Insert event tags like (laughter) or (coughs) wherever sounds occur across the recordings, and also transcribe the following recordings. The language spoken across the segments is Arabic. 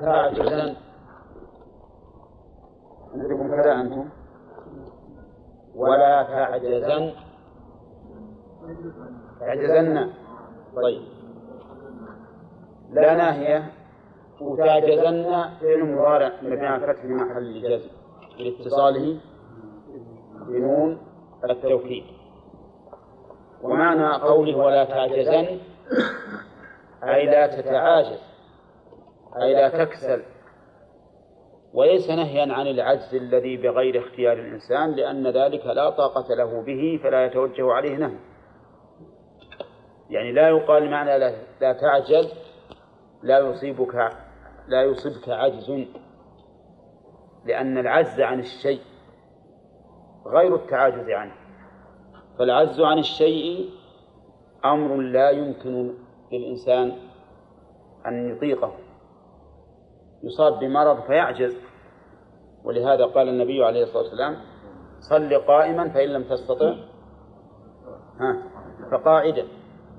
تعجزن عندكم كذا أنتم. ولا تعجزن. تعجزن. طيب. لا ناهية. وتعجزن فعل مضارع مبني على الفتح في محل الجزم. لاتصاله بنون التوكيد. ومعنى قوله ولا تعجزن أي لا تتعاجز. أي لا تكسل. وليس نهيا عن العجز الذي بغير اختيار الإنسان لأن ذلك لا طاقة له به فلا يتوجه عليه نهي. يعني لا يقال معنى لا, تعجز لا يصيبك لا يصيبك عجز. لأن العجز عن الشيء غير التعاجز عنه. فالعجز عن الشيء أمر لا يمكن للإنسان أن يطيقه. يصاب بمرض فيعجز. ولهذا قال النبي عليه الصلاة والسلام صل قائما فإن لم تستطع. ها فقاعدا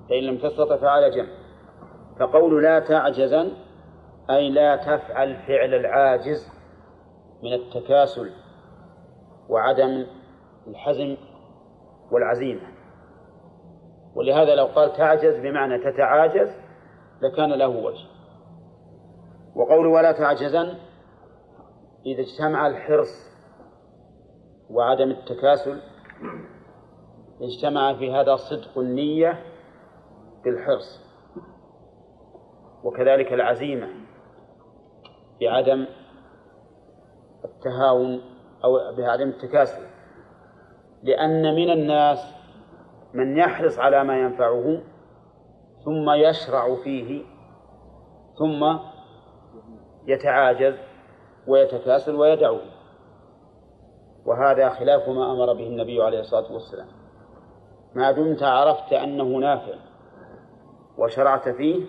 فإن لم تستطع فعلى جنب. فقول لا تعجزا أي لا تفعل فعل العاجز من التكاسل وعدم الحزم والعزيمة. ولهذا لو قال تعجز بمعنى تتعاجز لكان له وجه. وقول ولا تعجزن إذا اجتمع الحرص وعدم التكاسل اجتمع في هذا صدق النية بالحرص. وكذلك العزيمة بعدم التهاون أو بعدم التكاسل. لأن من الناس من يحرص على ما ينفعه ثم يشرع فيه ثم يتعاجز ويتكاسل ويدعه وهذا خلاف ما أمر به النبي عليه الصلاة والسلام. ما دمت عرفت أنه نافع وشرعت فيه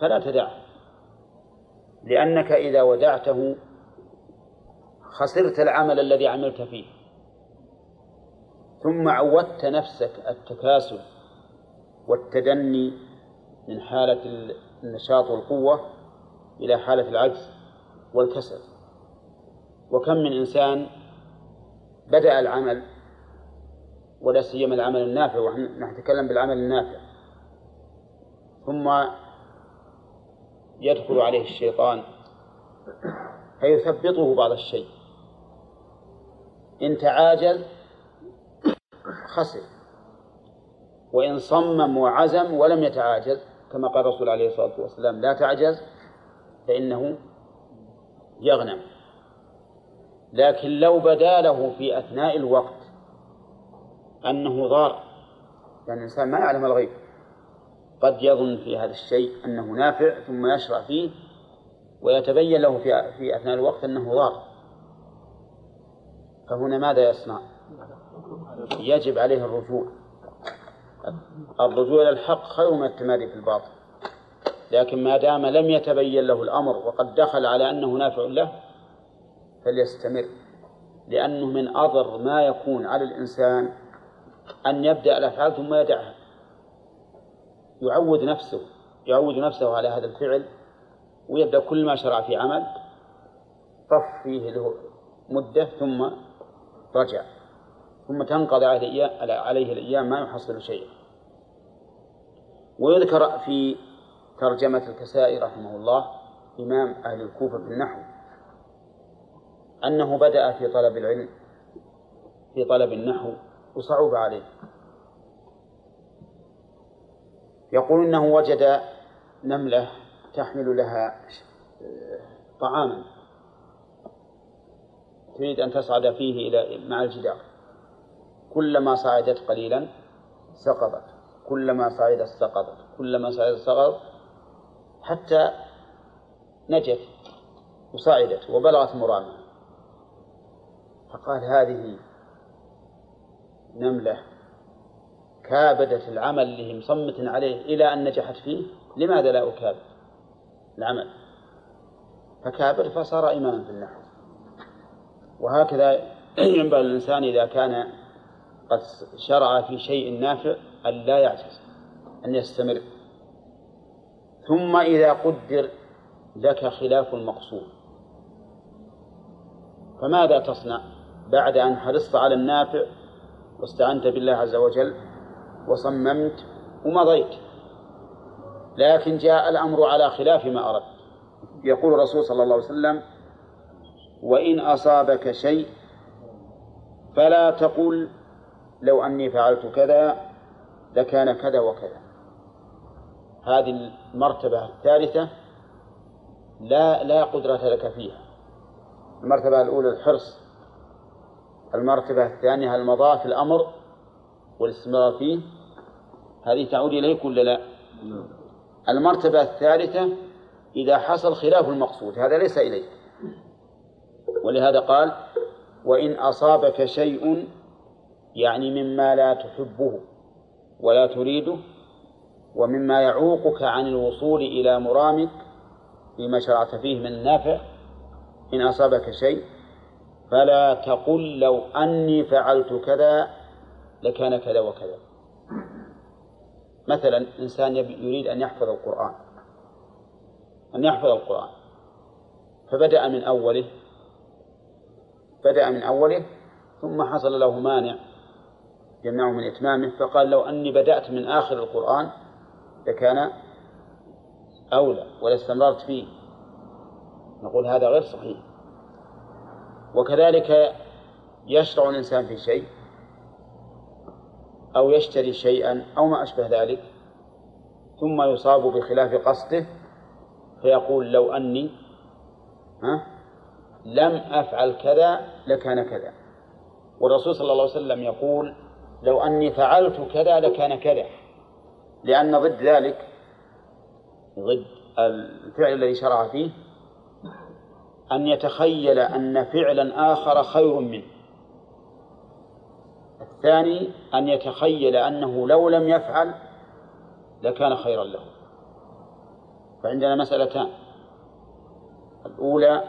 فلا تدعه لأنك إذا ودعته خسرت العمل الذي عملت فيه. ثم عودت نفسك التكاسل والتدني من حالة النشاط والقوة إلى حالة العجز. والكسل. وكم من إنسان بدأ العمل ولا سيما العمل النافع ونحن نتكلم بالعمل النافع. ثم يدخل عليه الشيطان فيثبطه بعض الشيء. إن تعاجل خسر وإن صمم وعزم ولم يتعاجز كما قال الرسول عليه الصلاة والسلام لا تعجز فإنه يغنم. لكن لو بدا له في أثناء الوقت أنه ضار يعني الإنسان ما يعلم الغيب. قد يظن في هذا الشيء أنه نافع ثم يشرع فيه ويتبين له في في أثناء الوقت أنه ضار. فهنا ماذا يصنع؟ يجب عليه الرجوع. الرجوع إلى الحق خير من التمادي في الباطل. لكن ما دام لم يتبين له الأمر وقد دخل على أنه نافع له فليستمر. لأنه من أضر ما يكون على الإنسان أن يبدأ الأفعال ثم يدعها. يعود نفسه يعود نفسه على هذا الفعل ويبدأ كل ما شرع في عمل طف فيه له مدة ثم رجع ثم تنقضي عليه الأيام ما يحصل شيئا. ويذكر في ترجمة الكسائي رحمه الله إمام أهل الكوفة في النحو. أنه بدأ في طلب العلم في طلب النحو وصعب عليه. يقول إنه وجد نملة تحمل لها طعاما. تريد أن تصعد فيه إلى مع الجدار. كلما صعدت قليلا سقطت. كلما صعدت سقطت. كلما صعدت سقطت. حتى نجت وصعدت وبلغت مرامها فقال هذه نملة كابدت العمل اللي هي مصمة عليه إلى أن نجحت فيه لماذا لا أكابد العمل؟ فكابر فصار إماما في النحو. وهكذا (clears throat) ينبغي للإنسان إذا كان قد شرع في شيء نافع أن لا يعجز أن يستمر. ثم إذا قدر لك خلاف المقصود. فماذا تصنع بعد أن حرصت على النافع واستعنت بالله عز وجل وصممت ومضيت؟ لكن جاء الأمر على خلاف ما أردت. يقول الرسول صلى الله عليه وسلم وإن أصابك شيء فلا تقل لو أني فعلت كذا لكان كذا وكذا. هذه المرتبة الثالثة لا لا قدرة لك فيها. المرتبة الأولى الحرص المرتبة الثانية المضاء في الأمر والاستمرار فيه. هذه تعود إليك ولا لا؟ المرتبة الثالثة إذا حصل خلاف المقصود هذا ليس إليك. ولهذا قال وإن أصابك شيء يعني مما لا تحبه ولا تريده ومما يعوقك عن الوصول إلى مرامك فيما شرعت فيه من النافع إن أصابك شيء فلا تقل لو أني فعلت كذا لكان كذا وكذا. مثلا إنسان يريد أن يحفظ القرآن أن يحفظ القرآن فبدأ من أوله بدأ من أوله ثم حصل له مانع يمنعه من إتمامه فقال لو أني بدأت من آخر القرآن لكان أولى ولاستمررت فيه. نقول هذا غير صحيح. وكذلك يشرع الإنسان في شيء أو يشتري شيئا أو ما أشبه ذلك ثم يصاب بخلاف قصده فيقول لو أني ها لم أفعل كذا لكان كذا. والرسول صلى الله عليه وسلم يقول لو أني فعلت كذا لكان كذا. لأن ضد ذلك ضد الفعل الذي شرع فيه أن يتخيل أن فعلا آخر خير منه. الثاني أن يتخيل أنه لو لم يفعل لكان خيرا له. فعندنا مسألتان. الأولى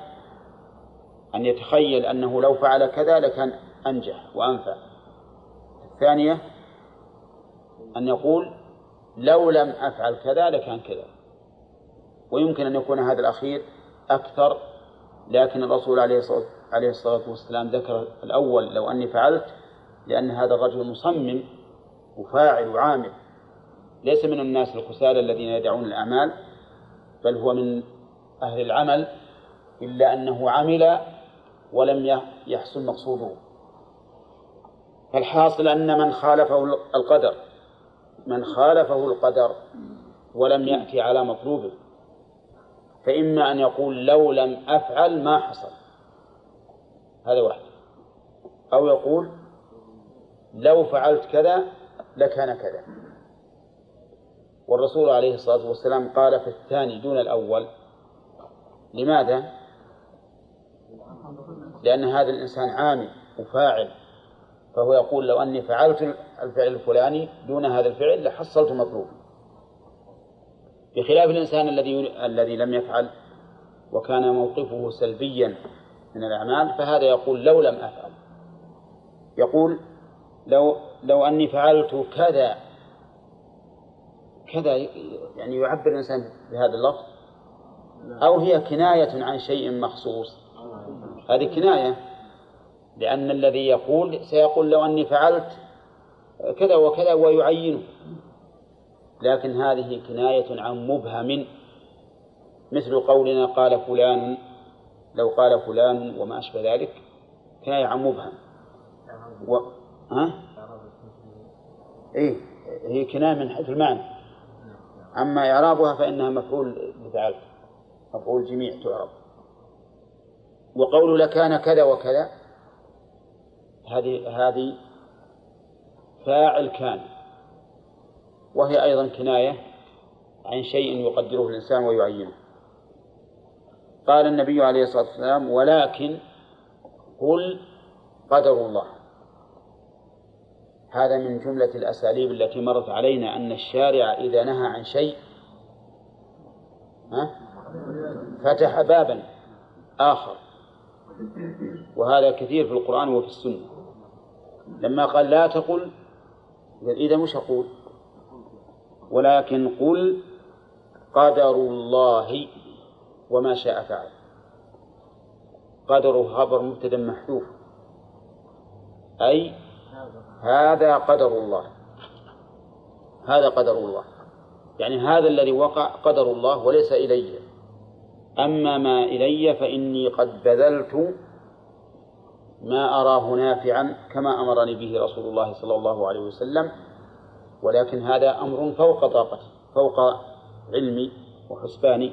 أن يتخيل أنه لو فعل كذا لكان أنجح وأنفع. الثانية أن يقول لو لم أفعل كذا لكان كذا. ويمكن أن يكون هذا الأخير أكثر لكن الرسول عليه الصلاة والسلام ذكر الأول لو أني فعلت لأن هذا الرجل مصمم وفاعل وعامل. ليس من الناس الكسالى الذين يدعون الأعمال بل هو من أهل العمل إلا أنه عمل ولم يحصل مقصوده. فالحاصل أن من خالفه القدر. من خالفه القدر ولم يأتي على مطلوبه. فإما أن يقول لو لم أفعل ما حصل. هذا واحد. أو يقول لو فعلت كذا لكان كذا. والرسول عليه الصلاة والسلام قال في الثاني دون الأول لماذا؟ لأن هذا الإنسان عامل وفاعل. فهو يقول لو أني فعلت الفعل الفلاني دون هذا الفعل لحصلت مطلوب. بخلاف الإنسان الذي الذي لم يفعل وكان موقفه سلبيا من الأعمال فهذا يقول لو لم أفعل. يقول لو لو أني فعلت كذا كذا يعني يعبر الإنسان بهذا اللفظ أو هي كناية عن شيء مخصوص. هذه كناية لأن الذي يقول سيقول لو أني فعلت كذا وكذا ويعينه. لكن هذه كناية عن مبهم. مثل قولنا قال فلان لو قال فلان وما أشبه ذلك كناية عن مبهم. و... ها؟ إيه هي كناية من حيث المعنى. أما إعرابها فإنها مفعول بفعلت مفعول جميع تعرب. وقول لكان كذا وكذا هذه هذه فاعل كان. وهي أيضا كناية عن شيء يقدره الإنسان ويعينه. قال النبي عليه الصلاة والسلام ولكن قل قدر الله. هذا من جملة الأساليب التي مرت علينا أن الشارع إذا نهى عن شيء فتح بابا آخر. وهذا كثير في القرآن وفي السنة. لما قال لا تقل إذا مش أقول. ولكن قل قدر الله وما شاء فعل. قدره خبر مبتدأ محذوف. أي هذا قدر الله. هذا قدر الله. يعني هذا الذي وقع قدر الله وليس إلي. أما ما إلي فإني قد بذلت ما أراه نافعا كما أمرني به رسول الله صلى الله عليه وسلم ولكن هذا أمر فوق طاقتي فوق علمي وحسباني.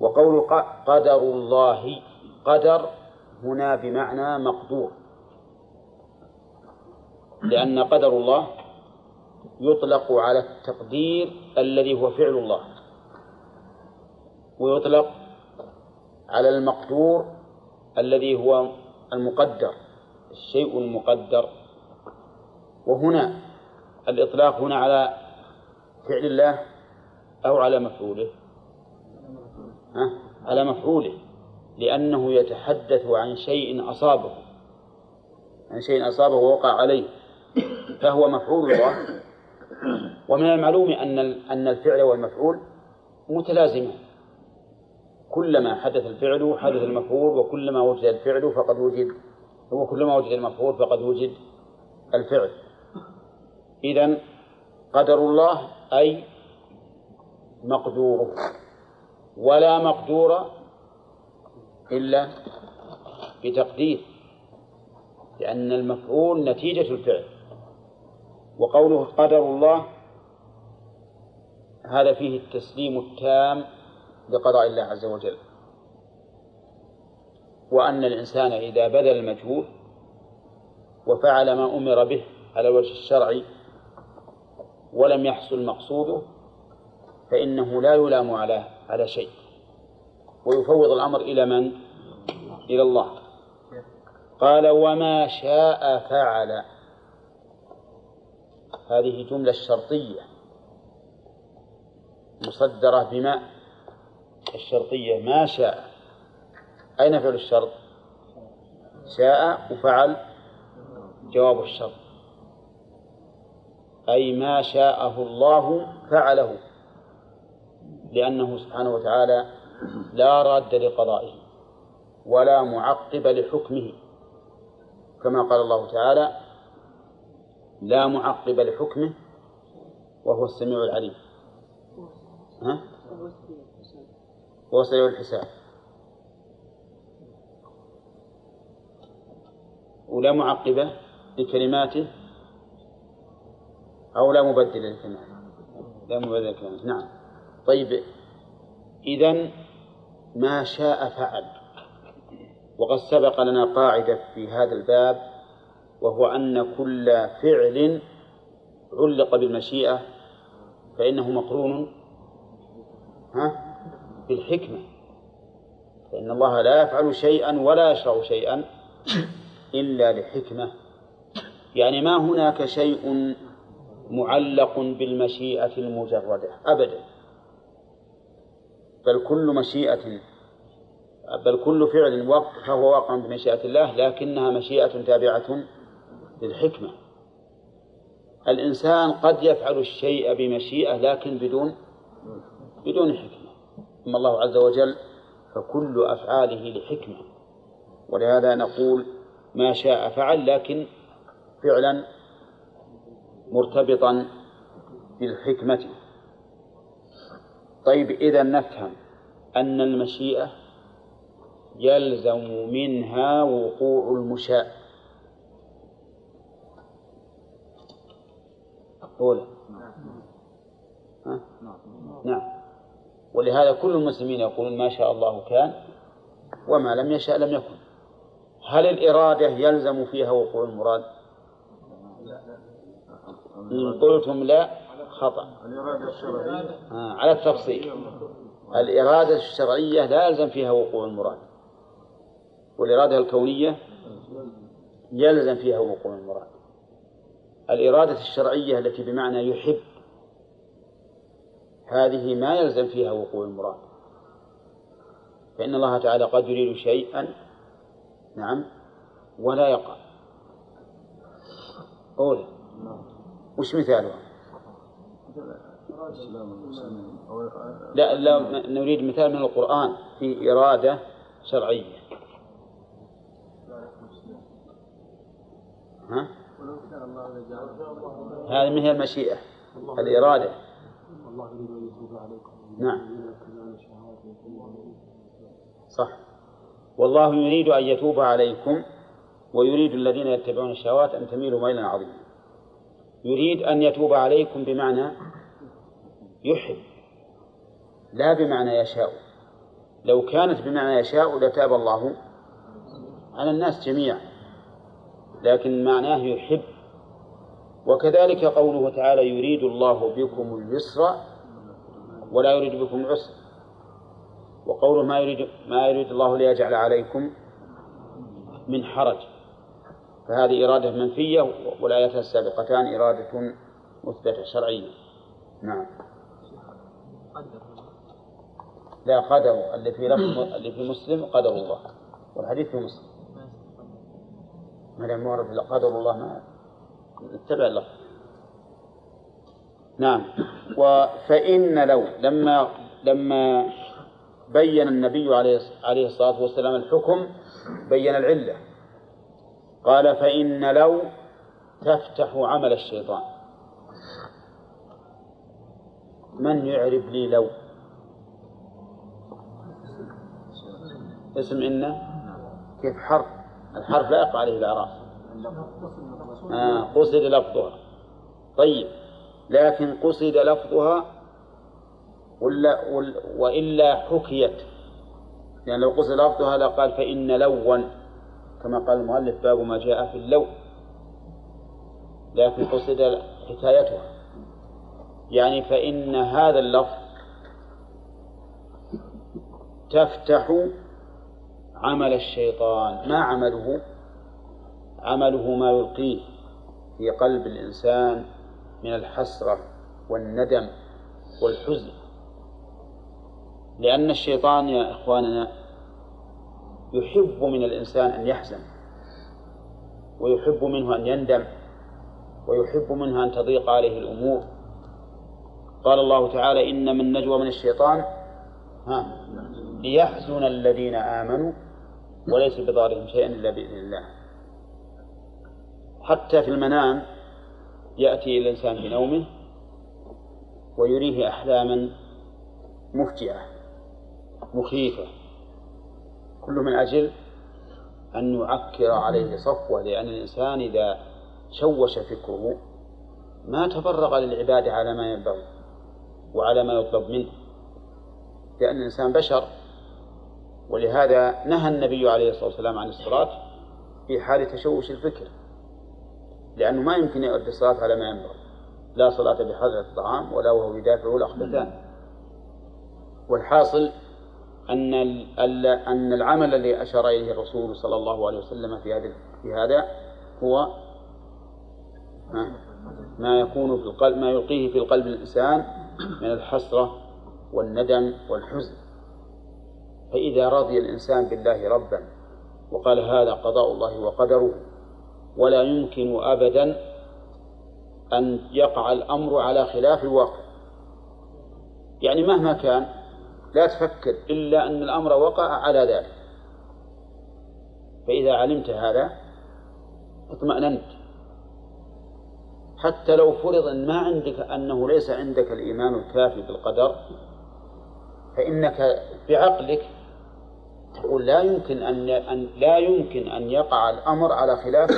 وقول قدر الله قدر هنا بمعنى مقدور. لأن قدر الله يطلق على التقدير الذي هو فعل الله ويطلق على المقدور الذي هو المقدر الشيء المقدر. وهنا الإطلاق هنا على فعل الله أو على مفعوله. ها؟ على مفعوله لأنه يتحدث عن شيء أصابه. عن شيء أصابه ووقع عليه. فهو مفعول الله. ومن المعلوم أن أن الفعل والمفعول متلازمان كلما حدث الفعل حدث المفعول وكلما وجد الفعل فقد وجد وكلما وجد المفعول فقد وجد الفعل. إذا قدر الله أي مقدوره. ولا مقدور إلا بتقدير لأن المفعول نتيجة الفعل. وقوله قدر الله هذا فيه التسليم التام لقضاء الله عز وجل. وأن الإنسان إذا بذل المجهود وفعل ما أمر به على الوجه الشرعي ولم يحصل مقصوده فإنه لا يلام على على شيء. ويفوض الأمر إلى من؟ إلى الله. قال وما شاء فعل. هذه جملة شرطية مصدرة بما الشرطية ما شاء. أين فعل الشرط؟ شاء وفعل جواب الشرط. أي ما شاءه الله فعله. لأنه سبحانه وتعالى لا راد لقضائه ولا معقب لحكمه. كما قال الله تعالى لا معقب لحكمه وهو السميع العليم. ها؟ وهو سريع الحساب ولا معقبة لكلماته أو لا مبدل لكلماته لا مبدل لكلماته نعم. طيب إذا ما شاء فعل. وقد سبق لنا قاعدة في هذا الباب وهو أن كل فعل علق بالمشيئة فإنه مقرون. ها؟ بالحكمة. فإن الله لا يفعل شيئا ولا يشرع شيئا إلا لحكمة. يعني ما هناك شيء معلق بالمشيئة المجردة أبدا. بل كل مشيئة بل كل فعل فهو واقع بمشيئة الله لكنها مشيئة تابعة للحكمة. الإنسان قد يفعل الشيء بمشيئة لكن بدون بدون حكمة. أما الله عز وجل فكل أفعاله لحكمة. ولهذا نقول ما شاء فعل لكن فعلا مرتبطا بالحكمة. طيب إذا نفهم أن المشيئة يلزم منها وقوع المشاء. أولى ها؟ نعم. ولهذا كل المسلمين يقولون ما شاء الله كان وما لم يشاء لم يكن. هل الإرادة يلزم فيها وقوع المراد؟ إن قلتم لا خطأ. آه على التفصيل. الإرادة الشرعية لا يلزم فيها وقوع المراد. والإرادة الكونية يلزم فيها وقوع المراد. الإرادة الشرعية التي بمعنى يحب هذه ما يلزم فيها وقوع المراد. فإن الله تعالى قد يريد شيئا نعم ولا يقع. أولى وش مثالها؟ لا لا نريد مثال من القرآن في إرادة شرعية. ها؟ هذه من هي المشيئة الإرادة. نعم. صح. والله يريد أن يتوب عليكم ويريد الذين يتبعون الشهوات أن تميلوا ميلا عظيما يريد أن يتوب عليكم بمعنى يحب لا بمعنى يشاء. لو كانت بمعنى يشاء لتاب الله على الناس جميعا لكن معناه يحب. وكذلك قوله تعالى يريد الله بكم اليسر ولا يريد بكم العسر. وقوله ما يريد ما يريد الله ليجعل عليكم من حرج. فهذه إرادة منفية والآيات السابقتان إرادة مثبتة شرعية. نعم. لا قدر. اللي في لفظ اللي في مسلم قدر الله والحديث في مسلم. ما دام ورد قدر الله ما اتبع الله. نعم. فإن لو لما لما بين النبي عليه عليه الصلاة والسلام الحكم بين العلة. قال فإن لو تفتح عمل الشيطان. من يعرف لي لو؟ اسم إن كيف حرف؟ الحرف لا يقع عليه الإعراب آه قصد لفظها. طيب لكن قصد لفظها ولا وإلا حكيت. لأن يعني لو قصد لفظها لقال فإن لون. كما قال المؤلف باب ما جاء في اللون. لكن قصد حكايتها. يعني فإن هذا اللفظ تفتح عمل الشيطان. ما عمله؟ عمله ما يلقيه في قلب الإنسان من الحسرة والندم والحزن. لأن الشيطان يا إخواننا يحب من الإنسان أن يحزن ويحب منه أن يندم ويحب منه أن تضيق عليه الأمور. قال الله تعالى إنما النجوى من الشيطان ها ليحزن الذين آمنوا وليس بضارهم شيئا إلا بإذن الله. حتى في المنام يأتي الإنسان في نومه ويريه أحلاما مفجعة مخيفة. كل من أجل أن يعكر عليه صفوة لأن الإنسان إذا شوش فكره ما تفرغ للعبادة على ما ينبغي وعلى ما يطلب منه. لأن الإنسان بشر ولهذا نهى النبي عليه الصلاة والسلام عن الصلاة في حال تشوش الفكر. لأنه ما يمكن يؤدي الصلاة على ما ينبغي. لا صلاة بحضرة الطعام ولا وهو يدافعه الأخبثان والحاصل أن أن العمل الذي أشار إليه الرسول صلى الله عليه وسلم في هذا في هذا هو ما يكون في القلب ما يلقيه في القلب الإنسان من الحسرة والندم والحزن. فإذا رضي الإنسان بالله ربا وقال هذا قضاء الله وقدره ولا يمكن أبدا أن يقع الأمر على خلاف الواقع. يعني مهما كان لا تفكر إلا أن الأمر وقع على ذلك. فإذا علمت هذا اطمأننت. حتى لو فرض ما عندك أنه ليس عندك الإيمان الكافي بالقدر فإنك بعقلك تقول لا يمكن أن أن لا يمكن أن يقع الأمر على خلاف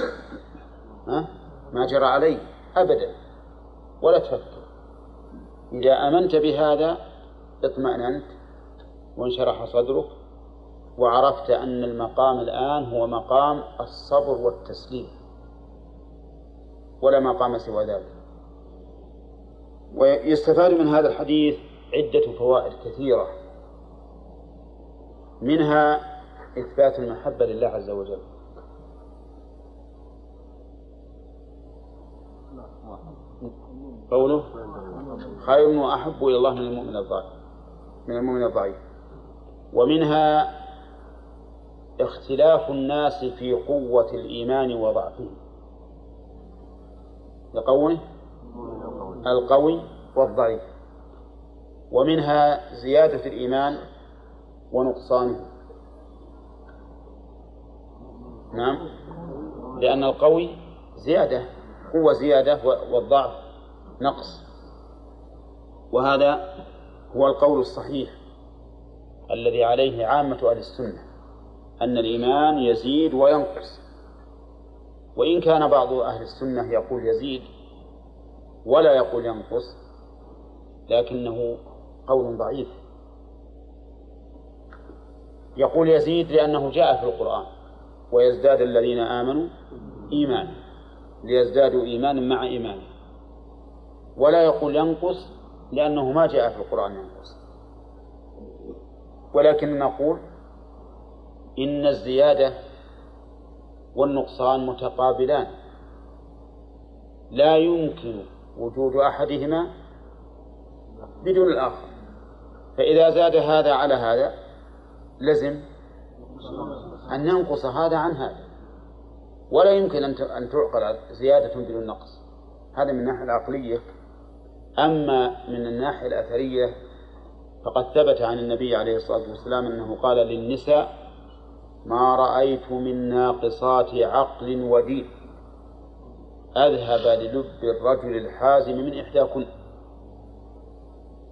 ما جرى عليه أبدا ولا تفكر. إذا آمنت بهذا اطمأننت وانشرح صدرك وعرفت أن المقام الآن هو مقام الصبر والتسليم ولا مقام سوى ذلك. ويستفاد من هذا الحديث عدة فوائد كثيرة. منها إثبات المحبة لله عز وجل. قوله خير وأحب إلى الله من المؤمن الضعيف من المؤمن الضعيف. ومنها اختلاف الناس في قوة الإيمان وضعفه. لقوله القوي والضعيف. ومنها زيادة الإيمان ونقصانه نعم. لأن القوي زيادة قوة زيادة والضعف نقص. وهذا هو القول الصحيح الذي عليه عامة أهل السنة أن الإيمان يزيد وينقص. وإن كان بعض أهل السنة يقول يزيد ولا يقول ينقص لكنه قول ضعيف. يقول يزيد لأنه جاء في القرآن. ويزداد الذين آمنوا إيمانا. ليزدادوا إيمانا مع إيمان ولا يقول ينقص لأنه ما جاء في القرآن ينقص. ولكن نقول إن الزيادة والنقصان متقابلان. لا يمكن وجود أحدهما بدون الآخر. فإذا زاد هذا على هذا لزم أن ينقص هذا عن هذا. ولا يمكن أن تعقل زيادة بدون نقص. هذا من الناحية العقلية. أما من الناحية الأثرية فقد ثبت عن النبي عليه الصلاة والسلام أنه قال للنساء ما رأيت من ناقصات عقل ودين أذهب للب الرجل الحازم من إحداكن.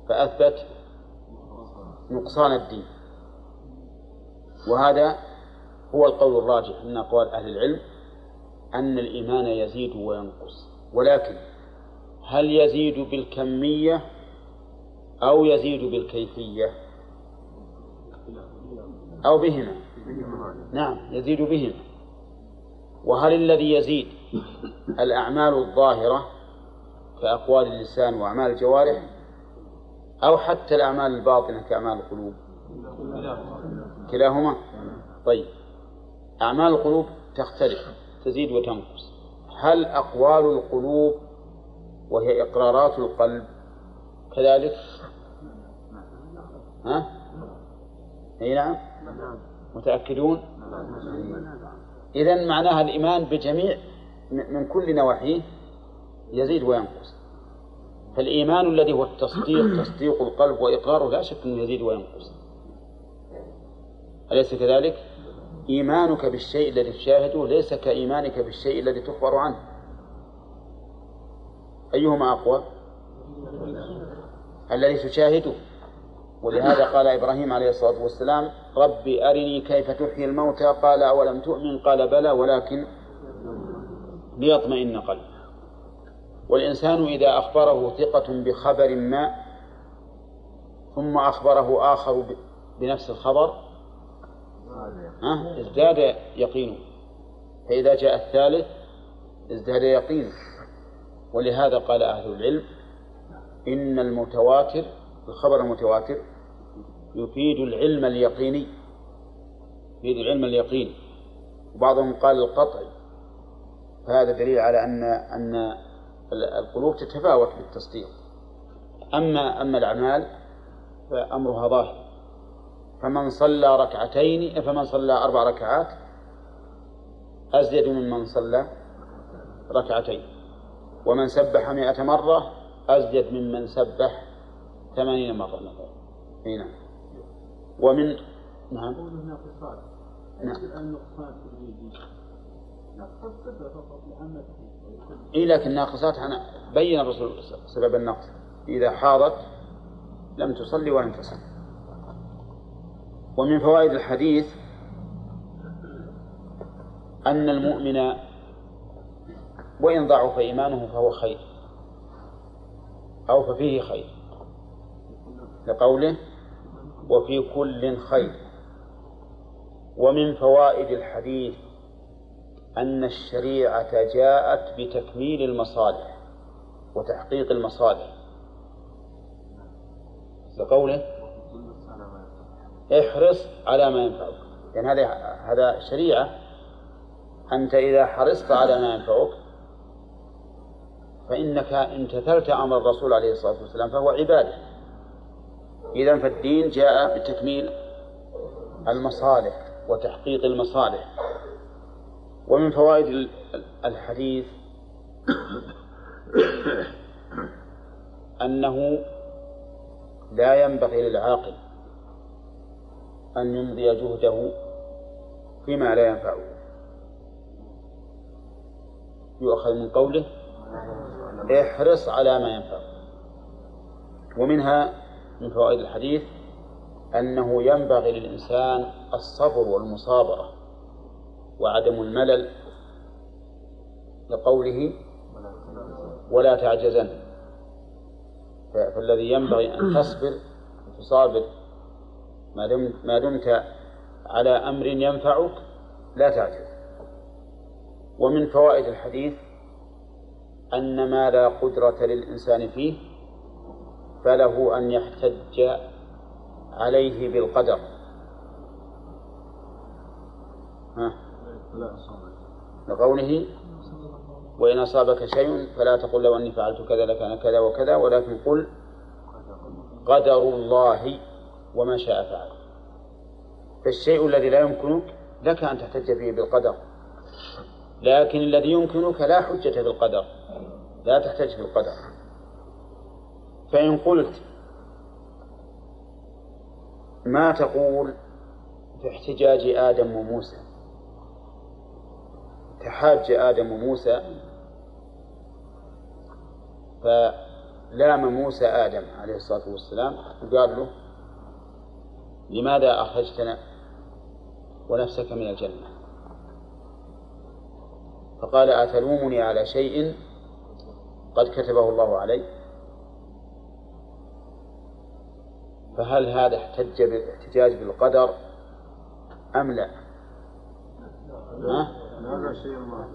فأثبت نقصان الدين. وهذا هو القول الراجح من أقوال أهل العلم أن الإيمان يزيد وينقص. ولكن هل يزيد بالكمية أو يزيد بالكيفية؟ أو بهما. نعم يزيد بهما. وهل الذي يزيد الأعمال الظاهرة كأقوال اللسان وأعمال الجوارح أو حتى الأعمال الباطنة كأعمال القلوب؟ كلاهما. طيب. أعمال القلوب تختلف تزيد وتنقص. هل أقوال القلوب وهي إقرارات القلب؟ كذلك؟ ها؟ أي نعم. متأكدون؟ إذا معناها الإيمان بجميع من كل نواحيه يزيد وينقص. فالإيمان الذي هو التصديق تصديق القلب وإقراره لا شك أنه يزيد وينقص. أليس كذلك؟ إيمانك بالشيء الذي تشاهده ليس كإيمانك بالشيء الذي تخبر عنه. أيهما أقوى؟ الذي تشاهده. ولهذا قال إبراهيم عليه الصلاة والسلام ربي أرني كيف تحيي الموتى؟ قال أولم تؤمن؟ قال بلى ولكن ليطمئن قلبي. والإنسان إذا أخبره ثقة بخبر ما ثم أخبره آخر بنفس الخبر ازداد يقينه فإذا جاء الثالث ازداد يقينه ولهذا قال أهل العلم إن المتواتر الخبر المتواتر يفيد العلم اليقيني. يفيد العلم اليقيني وبعضهم قال القطعي فهذا دليل على أن أن القلوب تتفاوت بالتصديق أما أما الأعمال فأمرها ظاهر. فمن صلى ركعتين فمن صلى أربع ركعات أزيد ممن صلى ركعتين. ومن سبح مئة مرة أزيد ممن سبح ثمانين مرة. مثلا نعم. ومن نعم. نعم. إيه لكن ناقصات أنا بين الرسول سبب النقص. إذا حاضت لم تصلي ولم تصل. ومن فوائد الحديث أن المؤمن وإن ضعف إيمانه فهو خير أو ففيه خير لقوله وفي كل خير ومن فوائد الحديث أن الشريعة جاءت بتكميل المصالح وتحقيق المصالح لقوله احرص على ما ينفعك. يعني هذا هذا شريعة. أنت إذا حرصت على ما ينفعك فإنك امتثلت أمر الرسول عليه الصلاة والسلام فهو عبادة. إذا فالدين جاء بتكميل المصالح وتحقيق المصالح. ومن فوائد الحديث (coughs) أنه لا ينبغي للعاقل أن يمضي جهده فيما لا ينفعه. يؤخذ من قوله احرص على ما ينفع ومنها من فوائد الحديث أنه ينبغي للإنسان الصبر والمصابرة وعدم الملل لقوله ولا تعجزن. فالذي ينبغي أن تصبر وتصابر ما دمت ما دمت على أمر ينفعك لا تعجز ومن فوائد الحديث أن ما لا قدرة للإنسان فيه فله أن يحتج عليه بالقدر. ها؟ لقوله وإن أصابك شيء فلا تقل لو أني فعلت كذا لكان كذا وكذا ولكن قل قدر الله وما شاء فعل. فالشيء الذي لا يمكنك لك أن تحتج فيه بالقدر. لكن الذي يمكنك لا حجة بالقدر. لا تحتج بالقدر. فإن قلت ما تقول في احتجاج آدم وموسى تحاج آدم وموسى فلام موسى آدم عليه الصلاة والسلام وقال له لماذا أخرجتنا ونفسك من الجنة؟ فقال أتلومني على شيء قد كتبه الله علي؟ فهل هذا احتج بالاحتجاج بالقدر أم لا؟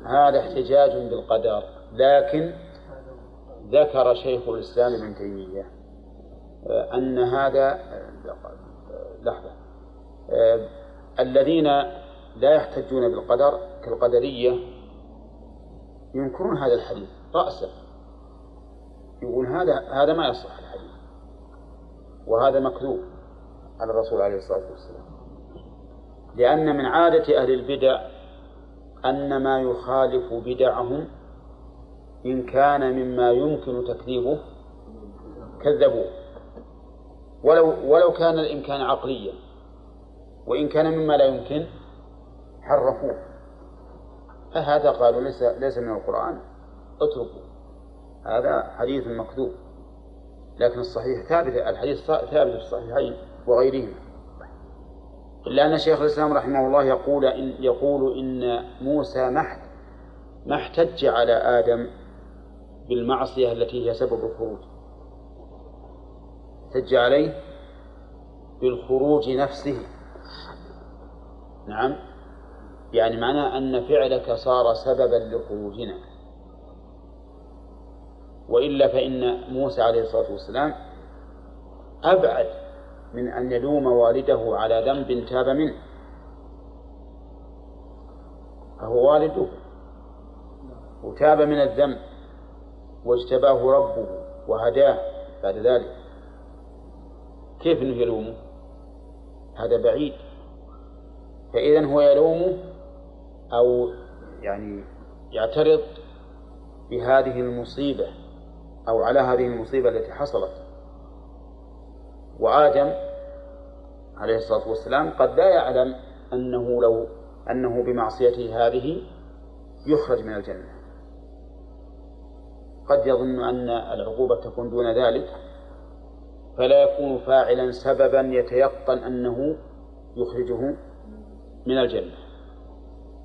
هذا احتجاج بالقدر لكن ذكر شيخ الإسلام ابن تيمية أن هذا لحظة. الذين لا يحتجون بالقدر كالقدرية ينكرون هذا الحديث رأسا. يقول هذا هذا ما يصح الحديث وهذا مكذوب على الرسول عليه الصلاة والسلام. لأن من عادة أهل البدع أن ما يخالف بدعهم إن كان مما يمكن تكذيبه كذبوه. ولو ولو كان الإمكان عقليا وإن كان مما لا يمكن حرفوه. فهذا قالوا ليس ليس من القرآن. اتركوا هذا حديث مكذوب. لكن الصحيح ثابت الحديث ثابت في الصحيحين وغيرهما. إلا أن شيخ الإسلام رحمه الله يقول إن يقول إن موسى ما ما احتج على آدم بالمعصية التي هي سبب الخروج. احتج عليه بالخروج نفسه. نعم. يعني معناه أن فعلك صار سببا لخروجنا. وإلا فإن موسى عليه الصلاة والسلام أبعد من أن يلوم والده على ذنب تاب منه. فهو والده وتاب من الذنب واجتباه ربه وهداه بعد ذلك. كيف إنه يلومه؟ هذا بعيد. فإذا هو يلومه أو يعني يعترض بهذه المصيبة أو على هذه المصيبة التي حصلت. وآدم عليه الصلاة والسلام قد لا يعلم أنه لو أنه بمعصيته هذه يخرج من الجنة. قد يظن أن العقوبة تكون دون ذلك. فلا يكون فاعلا سببا يتيقن أنه يخرجه من الجنة.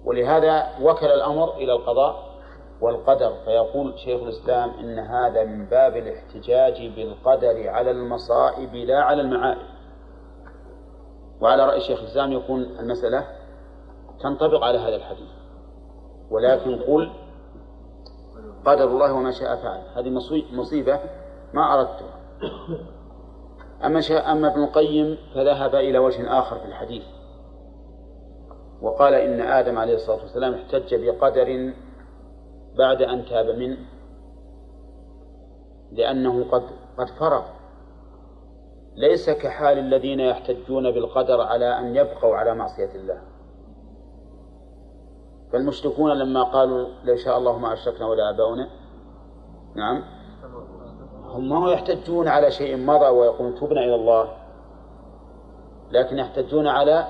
ولهذا وكل الأمر إلى القضاء والقدر فيقول شيخ الإسلام إن هذا من باب الاحتجاج بالقدر على المصائب لا على المعائب. وعلى رأي شيخ الإسلام يكون المسألة تنطبق على هذا الحديث. ولكن قل قدر الله وما شاء فعل. هذه مصيبة ما أردتها. أما أما ابن القيم فذهب إلى وجه آخر في الحديث. وقال إن آدم عليه الصلاة والسلام احتج بقدر بعد أن تاب منه لأنه قد قد فرغ ليس كحال الذين يحتجون بالقدر على أن يبقوا على معصية الله. فالمشركون لما قالوا لو شاء الله ما أشركنا ولا آباؤنا نعم هم ما يحتجون على شيء مضى ويقولون تبنا إلى الله لكن يحتجون على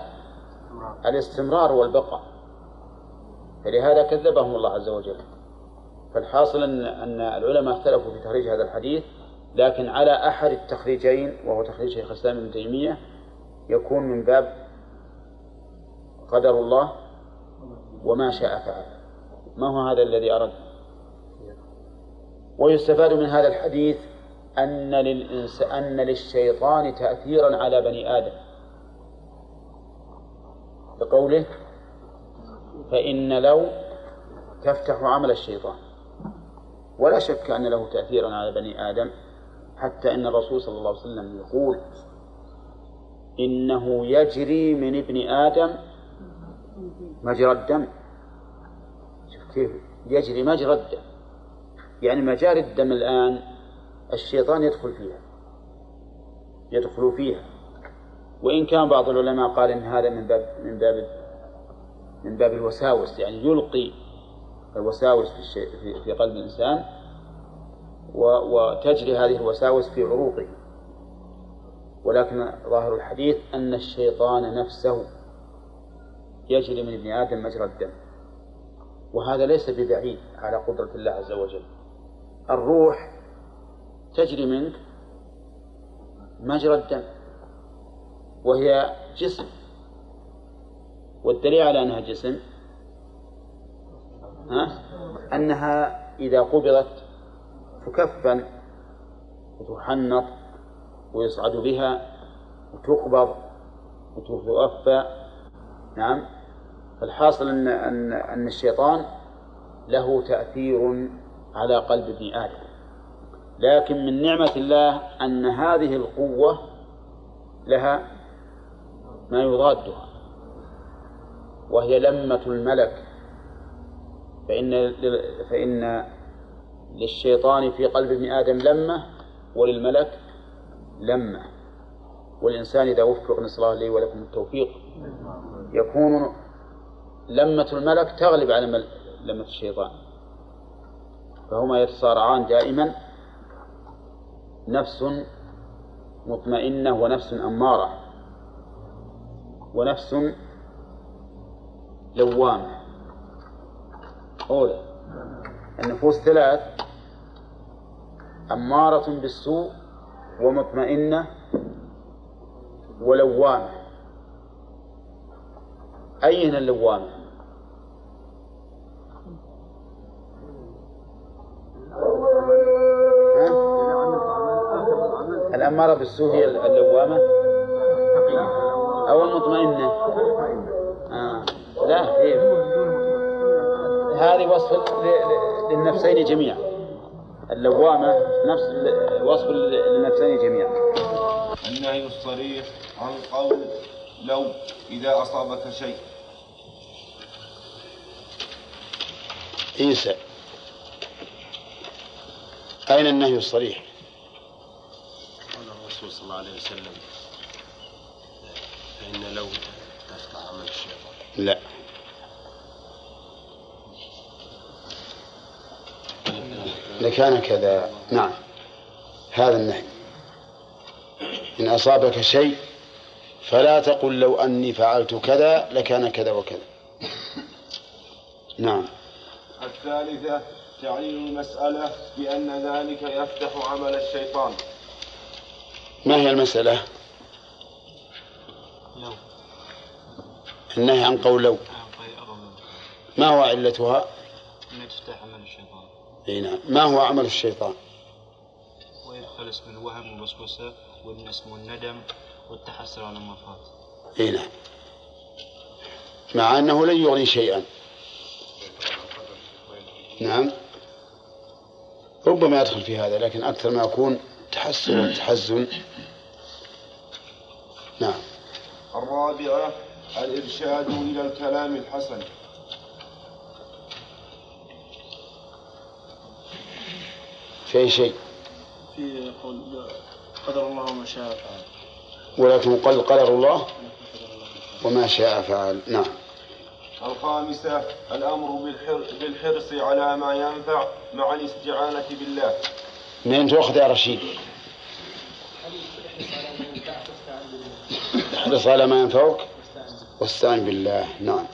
الاستمرار والبقاء. فلهذا كذبهم الله عز وجل. فالحاصل أن أن العلماء اختلفوا في تخريج هذا الحديث لكن على أحد التخريجين وهو تخريج شيخ الإسلام ابن تيمية يكون من باب قدر الله وما شاء فعل. ما هو هذا الذي أردت ويستفاد من هذا الحديث أن للإنس أن للشيطان تأثيرا على بني آدم. بقوله فإن لو تفتح عمل الشيطان ولا شك أن له تأثيرا على بني آدم حتى أن الرسول صلى الله عليه وسلم يقول إنه يجري من ابن آدم مجرى الدم. شوف كيف؟ يجري مجرى الدم. يعني مجاري الدم الآن الشيطان يدخل فيها يدخل فيها. وإن كان بعض العلماء قال إن هذا من باب من باب من باب الوساوس يعني يلقي الوساوس في الشيء في, في قلب الإنسان وتجري هذه الوساوس في عروقه. ولكن ظاهر الحديث أن الشيطان نفسه يجري من ابن آدم مجرى الدم. وهذا ليس ببعيد على قدرة الله عز وجل. الروح تجري منك مجرى الدم وهي جسم والدليل على أنها جسم ها؟ أنها إذا قبضت تكفن وتحنط ويصعد بها وتقبض وتوفى نعم. فالحاصل أن أن أن الشيطان له تأثير على قلب ابن آدم. لكن من نعمة الله أن هذه القوة لها ما يضادها وهي لمة الملك. فإن فإن للشيطان في قلب ابن آدم لمة وللملك لمة. والإنسان إذا وفق نسأل الله لي ولكم التوفيق. يكون لمة الملك تغلب على لمة الشيطان. فهما يتصارعان دائما. نفس مطمئنة ونفس أمارة ونفس لوامة. أولى النفوس ثلاث أمارة بالسوء ومطمئنة ولوامة. أي هنا اللوامة؟ الأمارة بالسوء هي اللوامة؟ أو المطمئنة آه. لا هي هذه وصف للنفسين جميعا. اللوامة نفس وصف للنفسين جميعا. النهي الصريح عن قول لو إذا أصابك شيء. عيسى أين النهي الصريح؟ الرسول صلى الله عليه وسلم فإن لو تفتح عمل الشيطان. لا. لكان كذا. نعم. هذا النهي. إن أصابك شيء فلا تقل لو أني فعلت كذا لكان كذا وكذا. نعم. الثالثة تعليل المسألة بأن ذلك يفتح عمل الشيطان. ما هي المسألة؟ لو النهي عن قول لو. ما هو علتها؟ أن تفتح عمل الشيطان إي نعم. ما هو عمل الشيطان؟ ويدخل اسم الوهم والوسوسة والاسم الندم والتحسر على ما فات إي نعم. مع أنه لن يغني شيئا. نعم. ربما يدخل في هذا لكن أكثر ما يكون تحسن وتحزن نعم. الرابعة الإرشاد إلى الكلام الحسن. في أي شيء. في قول قدر الله وما شاء فعل. ولكن قل قدر الله وما شاء فعل. نعم. الخامسة الأمر بالحر- بالحرص على ما ينفع مع الاستعانة بالله. منين تؤخذ يا رشيد؟ احرص على ما ينفعك واستعن بالله. نعم.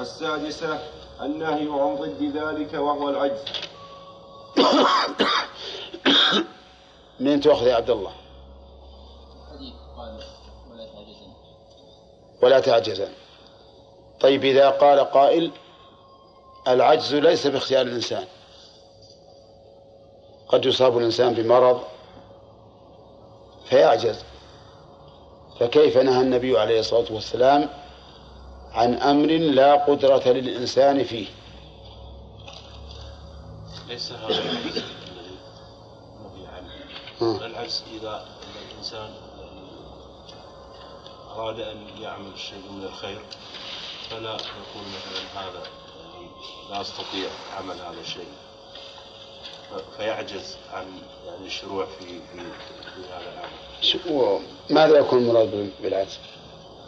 السادسة النهي عن ضد ذلك وهو العجز. (coughs) منين تؤخذ يا عبد الله؟ ولا تعجزن طيب إذا قال قائل العجز ليس باختيار الإنسان. قد يصاب الإنسان بمرض فيعجز. فكيف نهى النبي عليه الصلاة والسلام عن أمر لا قدرة للإنسان فيه؟ ليس هذا (coughs) العجز الذي نهي آه. العجز إذا الإنسان أراد أن يعمل شيء من الخير فلا يقول مثلا هذا يعني لا أستطيع عمل هذا الشيء. فيعجز عن يعني الشروع في في, في هذا العمل ماذا يكون المراد بال- بالعجز؟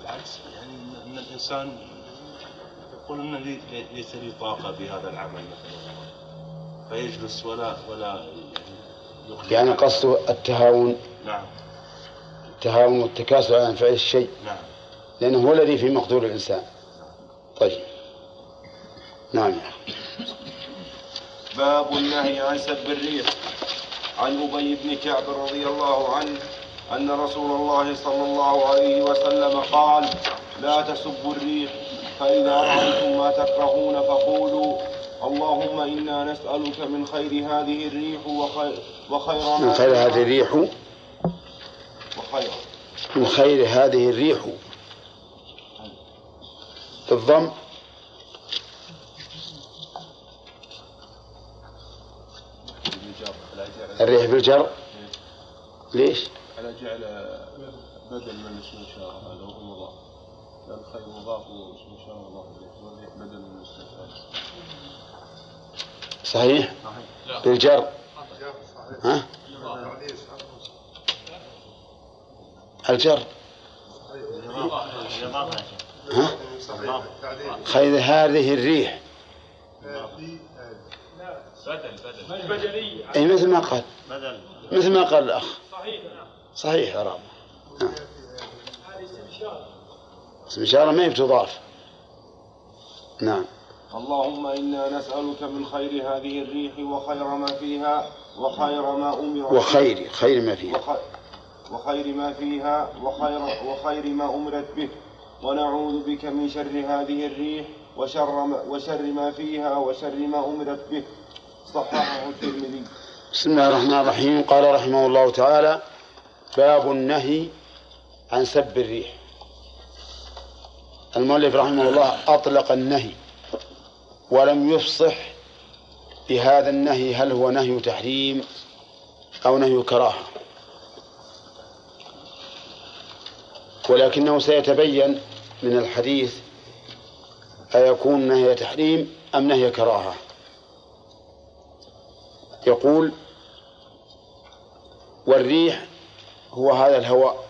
بالعكس يعني ان الإنسان يقول إن لي ليس لي طاقة بهذا العمل مثلا. فيجلس ولا ولا يعني يعني قصده التهاون. نعم. التهاون والتكاسل عن فعل الشيء. نعم. لأنه هو الذي في مقدور الإنسان. طيب. نعم يا أخي. باب النهي عن سب الريح. عن أبي بن كعب رضي الله عنه أن رسول الله صلى الله عليه وسلم قال لا تسبوا الريح فإذا رأيتم ما تكرهون فقولوا اللهم إنا نسألك من خير هذه الريح وخير من خير هذه الريح؟ وخير. من خير هذه الريح. بالضم الريح بالجر ليش؟ على جعل بدل من اسم الإشارة هذا هو مضاف لأن الخير مضاف واسم الإشارة مضاف إليه والريح بدل من اسم الإشارة صحيح؟ بالجر ها؟ الجر. ها؟ خير هذه الريح. اي مثل ما قال. مثل ما قال الأخ. صحيح. يا رب نعم. اسم اشاره ما هي بتضاف. نعم. اللهم إنا نسألك من خير هذه الريح وخير ما فيها وخير ما أمر به. وخير خير ما فيه وخ- وخير ما فيها وخير وخير ما أمرت به. ونعوذ بك من شر هذه الريح وشر ما, وشر ما فيها وشر ما أمرت به. بسم الله الرحمن الرحيم. قال رحمه الله تعالى باب النهي عن سب الريح. المؤلف رحمه الله أطلق النهي ولم يفصح بهذا النهي هل هو نهي تحريم أو نهي كراهة. ولكنه سيتبين من الحديث أيكون نهي تحريم أم نهي كراهة. يقول والريح هو هذا الهواء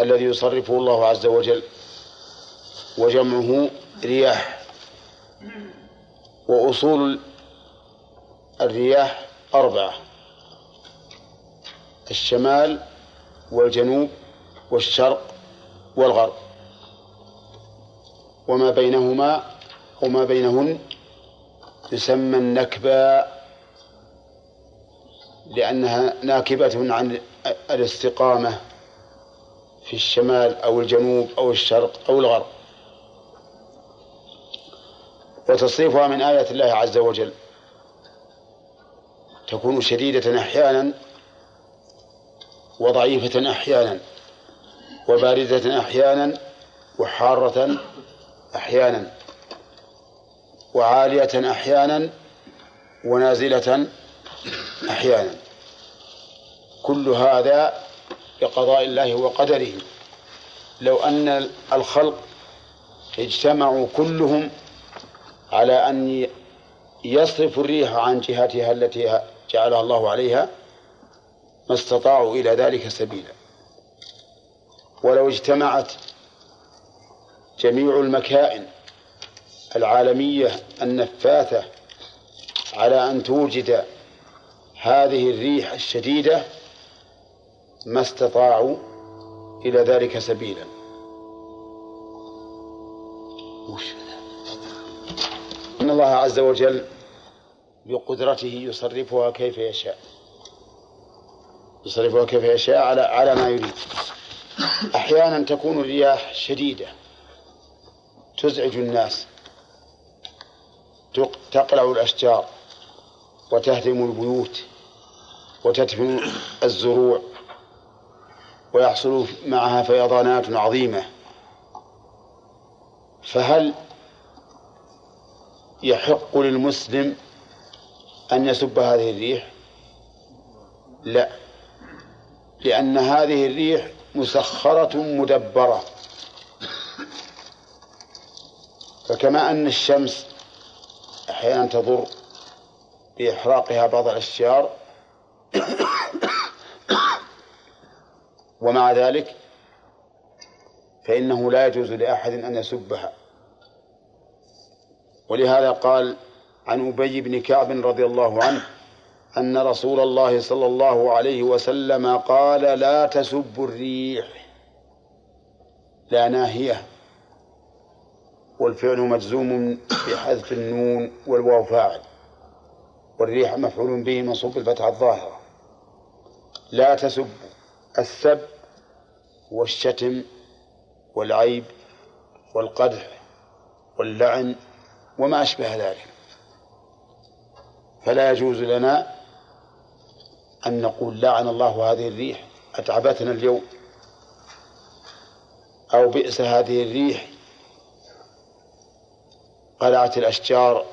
الذي يصرفه الله عز وجل وجمعه رياح. وأصول الرياح أربعة الشمال والجنوب والشرق والغرب وما بينهما وما بينهن يسمى النكبة لأنها ناكبة عن الاستقامة في الشمال أو الجنوب أو الشرق أو الغرب. وتصريفها من آيات الله عز وجل. تكون شديدة أحيانا وضعيفة أحيانا وباردة أحيانا وحارة أحيانا. وعالية أحيانا ونازلة أحيانا. كل هذا بقضاء الله وقدره. لو أن الخلق اجتمعوا كلهم على أن يصرفوا الريح عن جهتها التي جعلها الله عليها ما استطاعوا إلى ذلك سبيلا. ولو اجتمعت جميع المكائن العالمية النفاثة على أن توجد هذه الريح الشديدة ما استطاعوا إلى ذلك سبيلا. إن الله عز وجل بقدرته يصرفها كيف يشاء. يصرفها كيف يشاء على على ما يريد. أحيانا تكون الرياح شديدة تزعج الناس. تقلع الأشجار وتهدم البيوت وتدفن الزروع ويحصل معها فيضانات عظيمة. فهل يحق للمسلم أن يسب هذه الريح؟ لا لأن هذه الريح مسخرة مدبرة. فكما أن الشمس أحيانا تضر بإحراقها بعض الأشجار. ومع ذلك فإنه لا يجوز لأحد أن يسبها. ولهذا قال عن أبي بن كعب رضي الله عنه أن رسول الله صلى الله عليه وسلم قال لا تسبوا الريح لا ناهية. والفعل مجزوم بحذف النون والواو فاعل والريح مفعول به منصوب الفتحة الظاهرة. لا تسب السب والشتم والعيب والقدح واللعن وما أشبه ذلك. فلا يجوز لنا أن نقول لعن الله هذه الريح أتعبتنا اليوم؟ أو بئس هذه الريح قلعت الأشجار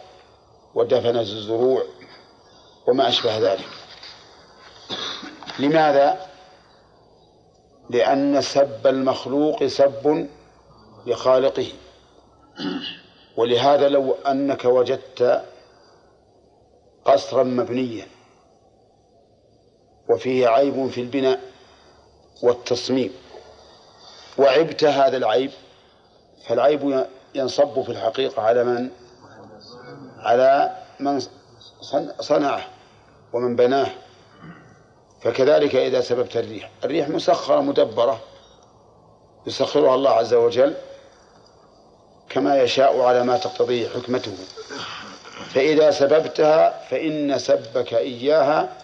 ودفنت الزروع وما أشبه ذلك لماذا؟ لأن سب المخلوق سب لخالقه ولهذا لو أنك وجدت قصرا مبنيا وفيه عيب في البناء والتصميم وعبت هذا العيب فالعيب ينصب في الحقيقة على من؟ على من صنعه ومن بناه. فكذلك إذا سببت الريح. الريح مسخرة مدبرة. يسخرها الله عز وجل كما يشاء على ما تقتضيه حكمته. فإذا سببتها فإن سبك إياها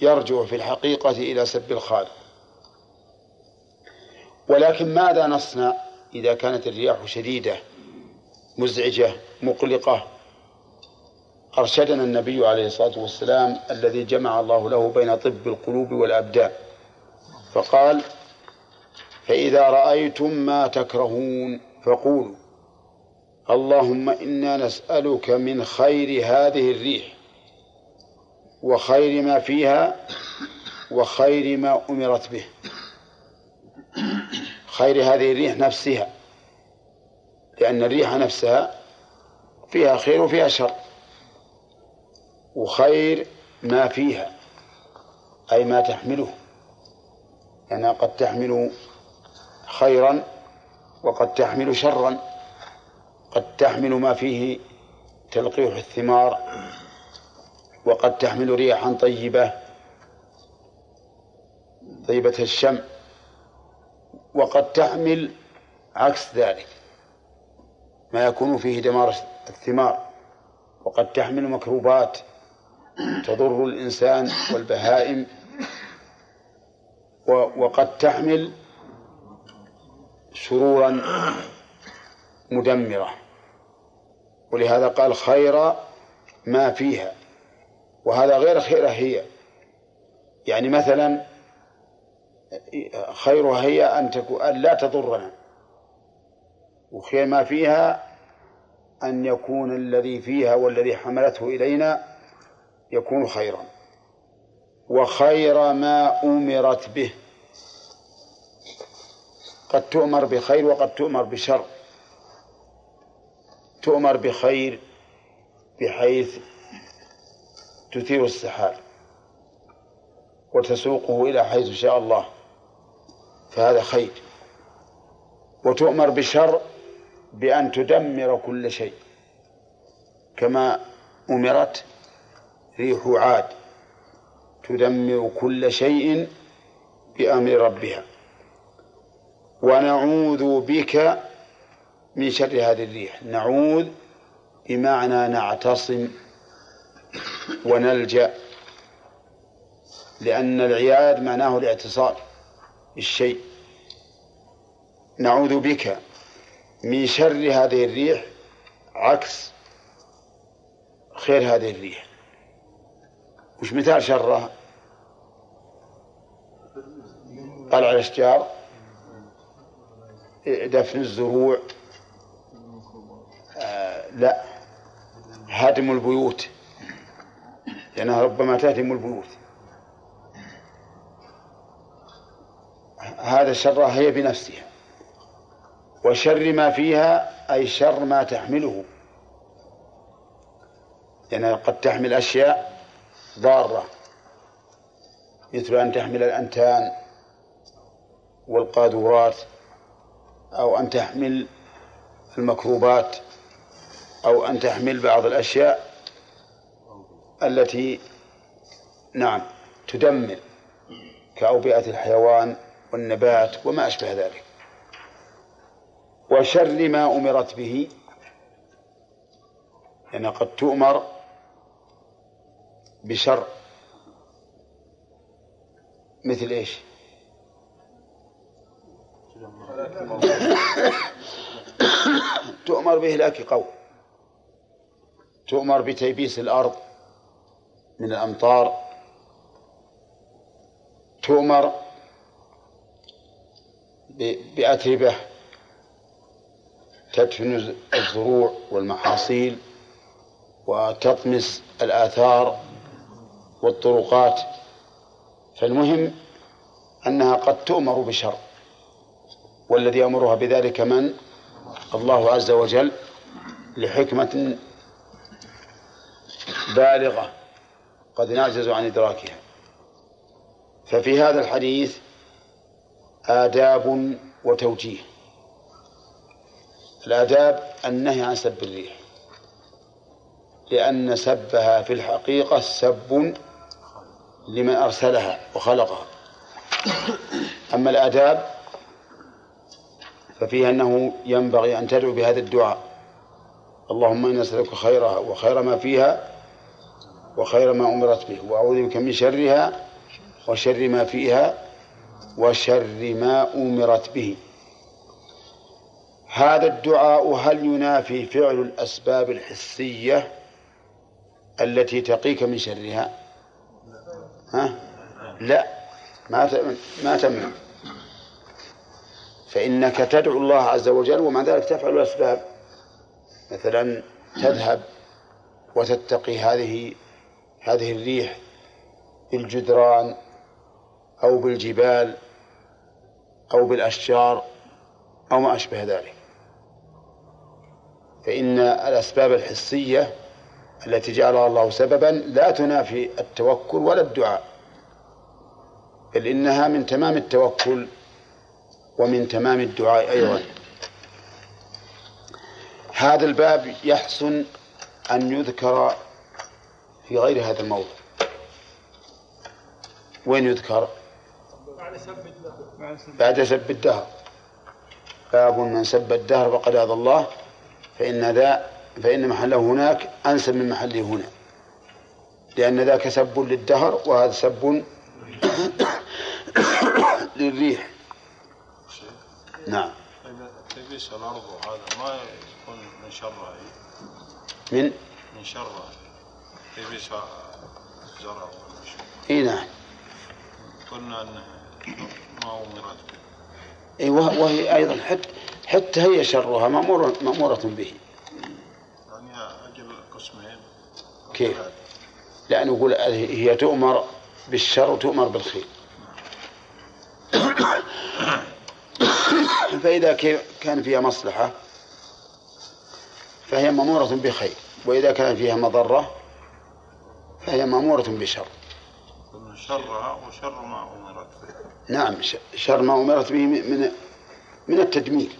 يرجع في الحقيقة إلى سب الخالق. ولكن ماذا نصنع إذا كانت الرياح شديدة؟ مزعجة مقلقة. أرشدنا النبي عليه الصلاة والسلام الذي جمع الله له بين طب القلوب والأبدان. فقال فإذا رأيتم ما تكرهون فقولوا اللهم إنا نسألك من خير هذه الريح وخير ما فيها وخير ما أمرت به. خير هذه الريح نفسها. لأن الريح نفسها فيها خير وفيها شر وخير ما فيها أي ما تحمله. يعني قد تحمل خيرا وقد تحمل شرا قد تحمل ما فيه تلقيح الثمار وقد تحمل ريحا طيبة طيبة الشم وقد تحمل عكس ذلك. ما يكون فيه دمار الثمار وقد تحمل مكروبات تضر الإنسان والبهائم وقد تحمل شرورا مدمرة. ولهذا قال خير ما فيها. وهذا غير خير هي. يعني مثلا خيرها هي أن تكون أن لا تضرنا. وخير ما فيها أن يكون الذي فيها والذي حملته إلينا يكون خيرا. وخير ما أمرت به. قد تؤمر بخير وقد تؤمر بشر. تؤمر بخير بحيث تثير السحاب وتسوقه إلى حيث شاء الله. فهذا خير. وتؤمر بشر بأن تدمر كل شيء. كما أمرت ريح عاد تدمر كل شيء بأمر ربها. ونعوذ بك من شر هذه الريح. نعوذ بمعنى نعتصم ونلجأ لأن العياد معناه الاعتصام بالشيء. نعوذ بك من شر هذه الريح عكس خير هذه الريح. وش مثال شرها قلع الأشجار. دفن الزروع. آه لا. هدم البيوت. لأنها ربما تهدم البيوت. هذا شرها هي بنفسها. وشر ما فيها أي شر ما تحمله. لأنها قد تحمل أشياء ضارة. مثل أن تحمل الأنتان والقاذورات أو أن تحمل المكروبات أو أن تحمل بعض الأشياء التي نعم تدمر كأوبئة الحيوان والنبات وما أشبه ذلك. وشر ما أمرت به. يعني قد تؤمر بشر مثل إيش؟ تؤمر بإهلاك قوم. تؤمر بتيبيس الأرض من الأمطار. تؤمر بأتربة. تدفن الزروع والمحاصيل وتطمس الآثار والطرقات فالمهم أنها قد تؤمر بشر والذي يأمرها بذلك من؟ الله عز وجل لحكمة بالغة قد نعجز عن إدراكها. ففي هذا الحديث آداب وتوجيه. الآداب النهي عن سب الريح. لأن سبها في الحقيقة سب لمن أرسلها وخلقها. أما الآداب ففيها أنه ينبغي أن تدعو بهذا الدعاء. اللهم إنا نسألك خيرها وخير ما فيها وخير ما أمرت به. وأعوذ بك من شرها وشر ما فيها وشر ما أمرت به. هذا الدعاء هل ينافي فعل الأسباب الحسية التي تقيك من شرها؟ ها؟ لا ما ما تمنع. فإنك تدعو الله عز وجل ومع ذلك تفعل الأسباب. مثلا تذهب وتتقي هذه هذه الريح بالجدران أو بالجبال أو بالأشجار أو ما أشبه ذلك. فإن الأسباب الحسية التي جعلها الله سببا لا تنافي التوكل ولا الدعاء بل إنها من تمام التوكل ومن تمام الدعاء أيضا. هذا الباب يحسن أن يذكر في غير هذا الموضع. وين يذكر؟ بعد سب الدهر. باب من سب الدهر فقد آذى الله. فإن ذا فإن محله هناك أنسب من محله هنا. لأن ذاك سب للدهر وهذا سب (coughs) للريح. نعم. تبيس الأرض وهذا ما يكون من؟ شرها من من شرها تبيس الزرع إي نعم. قلنا أنه ما امرت إي وهي أيضا حتى حتى هي شرها مأمورة مأمورة به. يعني أجل قسمين. كيف؟ لا نقول هي تؤمر بالشر وتؤمر بالخير. (coughs) فإذا كان فيها مصلحة فهي مأمورة بخير. وإذا كان فيها مضرة فهي مأمورة بشر. شرها وشر ما أمرت به. نعم شر ما أمرت به من من التدمير.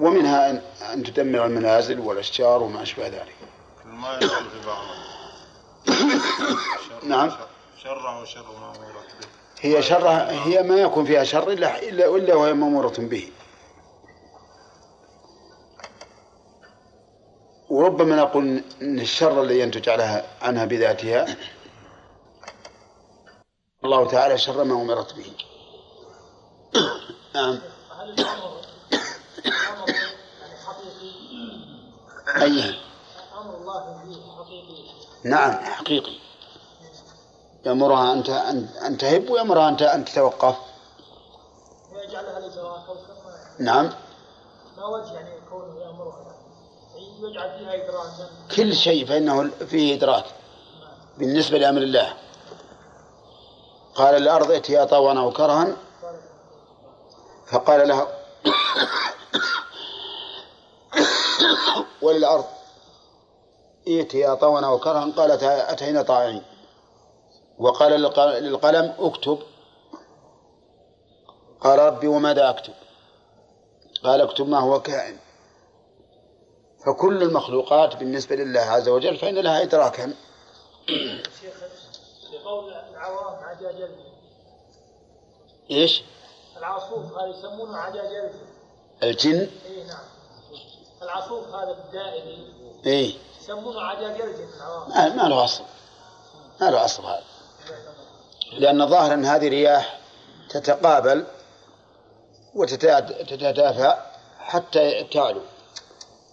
ومنها أن, أن تدمر المنازل والأشجار وما أشبه ذلك. ما في بعضها (coughs) نعم. شر وشر ما أمرت به. هي شر هي ما يكون فيها شر إلا إلا إلا وهي مأمورة به. وربما نقول ان الشر الذي ينتج عليها عنها بذاتها الله تعالى شر ما أمرت به. (coughs) نعم. هل الامر أمر يعني حقيقي أي. أمر الله حقيقي نعم حقيقي. يأمرها أن أن تهب ويأمرها أن أن تتوقف. نعم. ما وجه يعني كونه يامرها يعني يجعل فيها كل شيء فإنه فيه إدراك. بالنسبة لأمر الله. قال الأرض ائتيا طوعا أو كرها. فقال لها وللأرض ائتيا طوعا أو كرها قالت أتينا طائعين. وقال للق- للقلم اكتب. قال ربي وماذا أكتب؟ قال اكتب ما هو كائن. فكل المخلوقات بالنسبة لله عز وجل فإن لها إدراكا. شيخ لقول العوام عجاجل. إيش؟ العصوف هذا يسمونه عجاجل. الجن؟ اي نعم. العصوف هذا الدائري إيه. يسمونه العوام ما, ما له أصل. ما له أصل هذا. لأن ظاهر أن هذه رياح تتقابل وتتدافع حتى تعلو.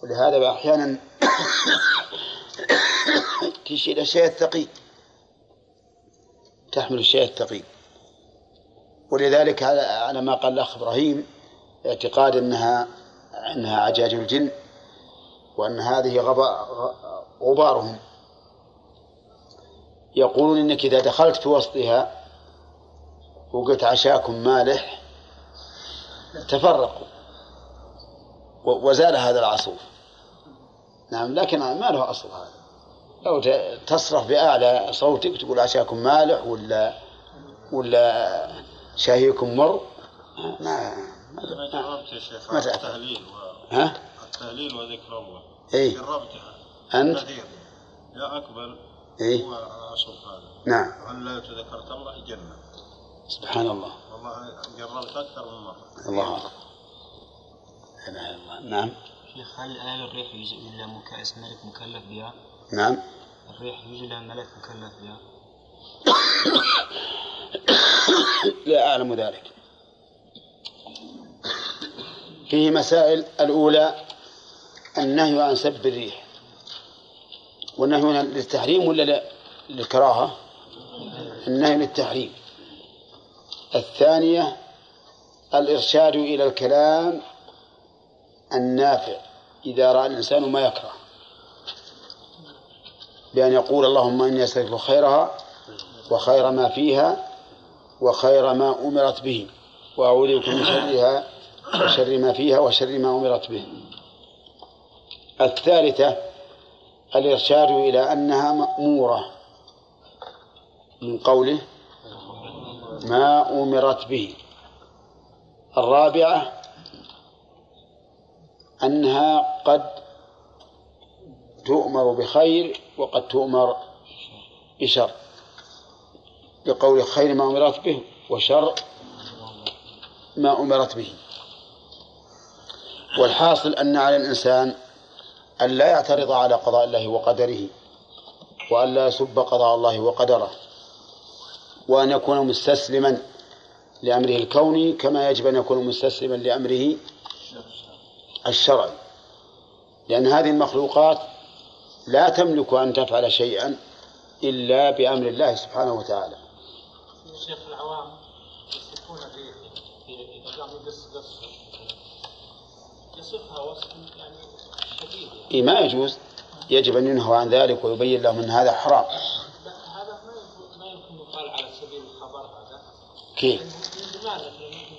ولهذا أحيانا (coughs) تشيل الشيء الثقيل. تحمل الشيء الثقيل. ولذلك على ما قال الأخ إبراهيم اعتقاد أنها أنها عجاج الجن. وأن هذه غبا- غبارهم. يقولون إنك إذا دخلت في وسطها وقلت عشاكم مالح تفرقوا. وزال هذا العصوف نعم لكن ما له أصل هذا. لو تصرخ بأعلى صوتك تقول عشاكم مالح ولا ولا شاهيكم مر ما ما ما تعرف. التهليل و... ها؟ التهليل وذكر الله. اي جربتها أنت؟ كثير يا أقبل اي هو أشوف هذا. نعم. هل لا تذكرت الله جنة سبحان الله. والله جربت أكثر من مرة. الله أكبر لا إله إلا الله. نعم. شيخ هل الآن الريح يجوز لها مكائس ملك مكلف بها؟ نعم. الريح يجوز لها ملك مكلف بها؟ لا أعلم ذلك. فيه مسائل الأولى. النهي عن سب الريح. والنهي هنا للتحريم ولا لا- للكراهة. النهي للتحريم. الثانية الإرشاد إلى الكلام النافع. إذا رأى الإنسان ما يكره. بأن يقول اللهم إني أسألك خيرها وخير ما فيها وخير ما أمرت به. وأعوذ بك من شرها وشر ما فيها وشر ما أمرت به. الثالثة الإرشاد إلى أنها مأمورة من قوله ما أمرت به. الرابعة أنها قد تؤمر بخير وقد تؤمر بشر. لقول خير ما أمرت به وشر ما أمرت به. والحاصل أن على الإنسان أن لا يعترض على قضاء الله وقدره وأن لا يسب قضاء الله وقدره وأن يكون مستسلما لأمره الكوني كما يجب أن يكون مستسلما لأمره الشرعي لأن هذه المخلوقات لا تملك أن تفعل شيئا إلا بأمر الله سبحانه وتعالى شيخ العوام يصفون الريح اذا قام يقص قص يصفها يعني. إيه ما يجوز. يجب أن ينهوا عن ذلك ويبين لهم أن هذا حرام. لا هذا ما يمكن يقال على سبيل الخبر هذا. كيف؟ من زمان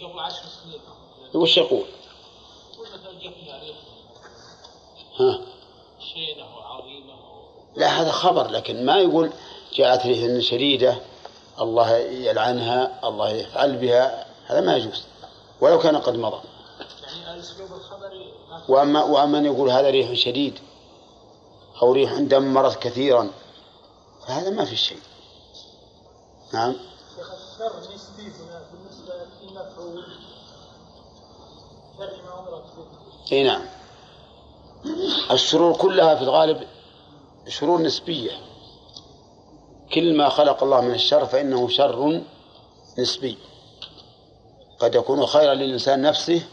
من قبل عشر سنين. وش يقول؟ مثلا ها. شينة لا هذا خبر لكن ما يقول جاءت ريح شديدة الله يلعنها الله يفعل بها. هذا ما يجوز. ولو كان قد مضى يعني الاسلوب الخبري ما وأما وأما أن يقول هذا ريح شديد أو ريح دمرت كثيرا فهذا ما في شيء. نعم. الشر نسبي هنا بالنسبة للمفعول شر ما أمرت به إي نعم. الشرور كلها في الغالب شرور نسبية. كل ما خلق الله من الشر فإنه شر نسبي. قد يكون خيرا للإنسان نفسه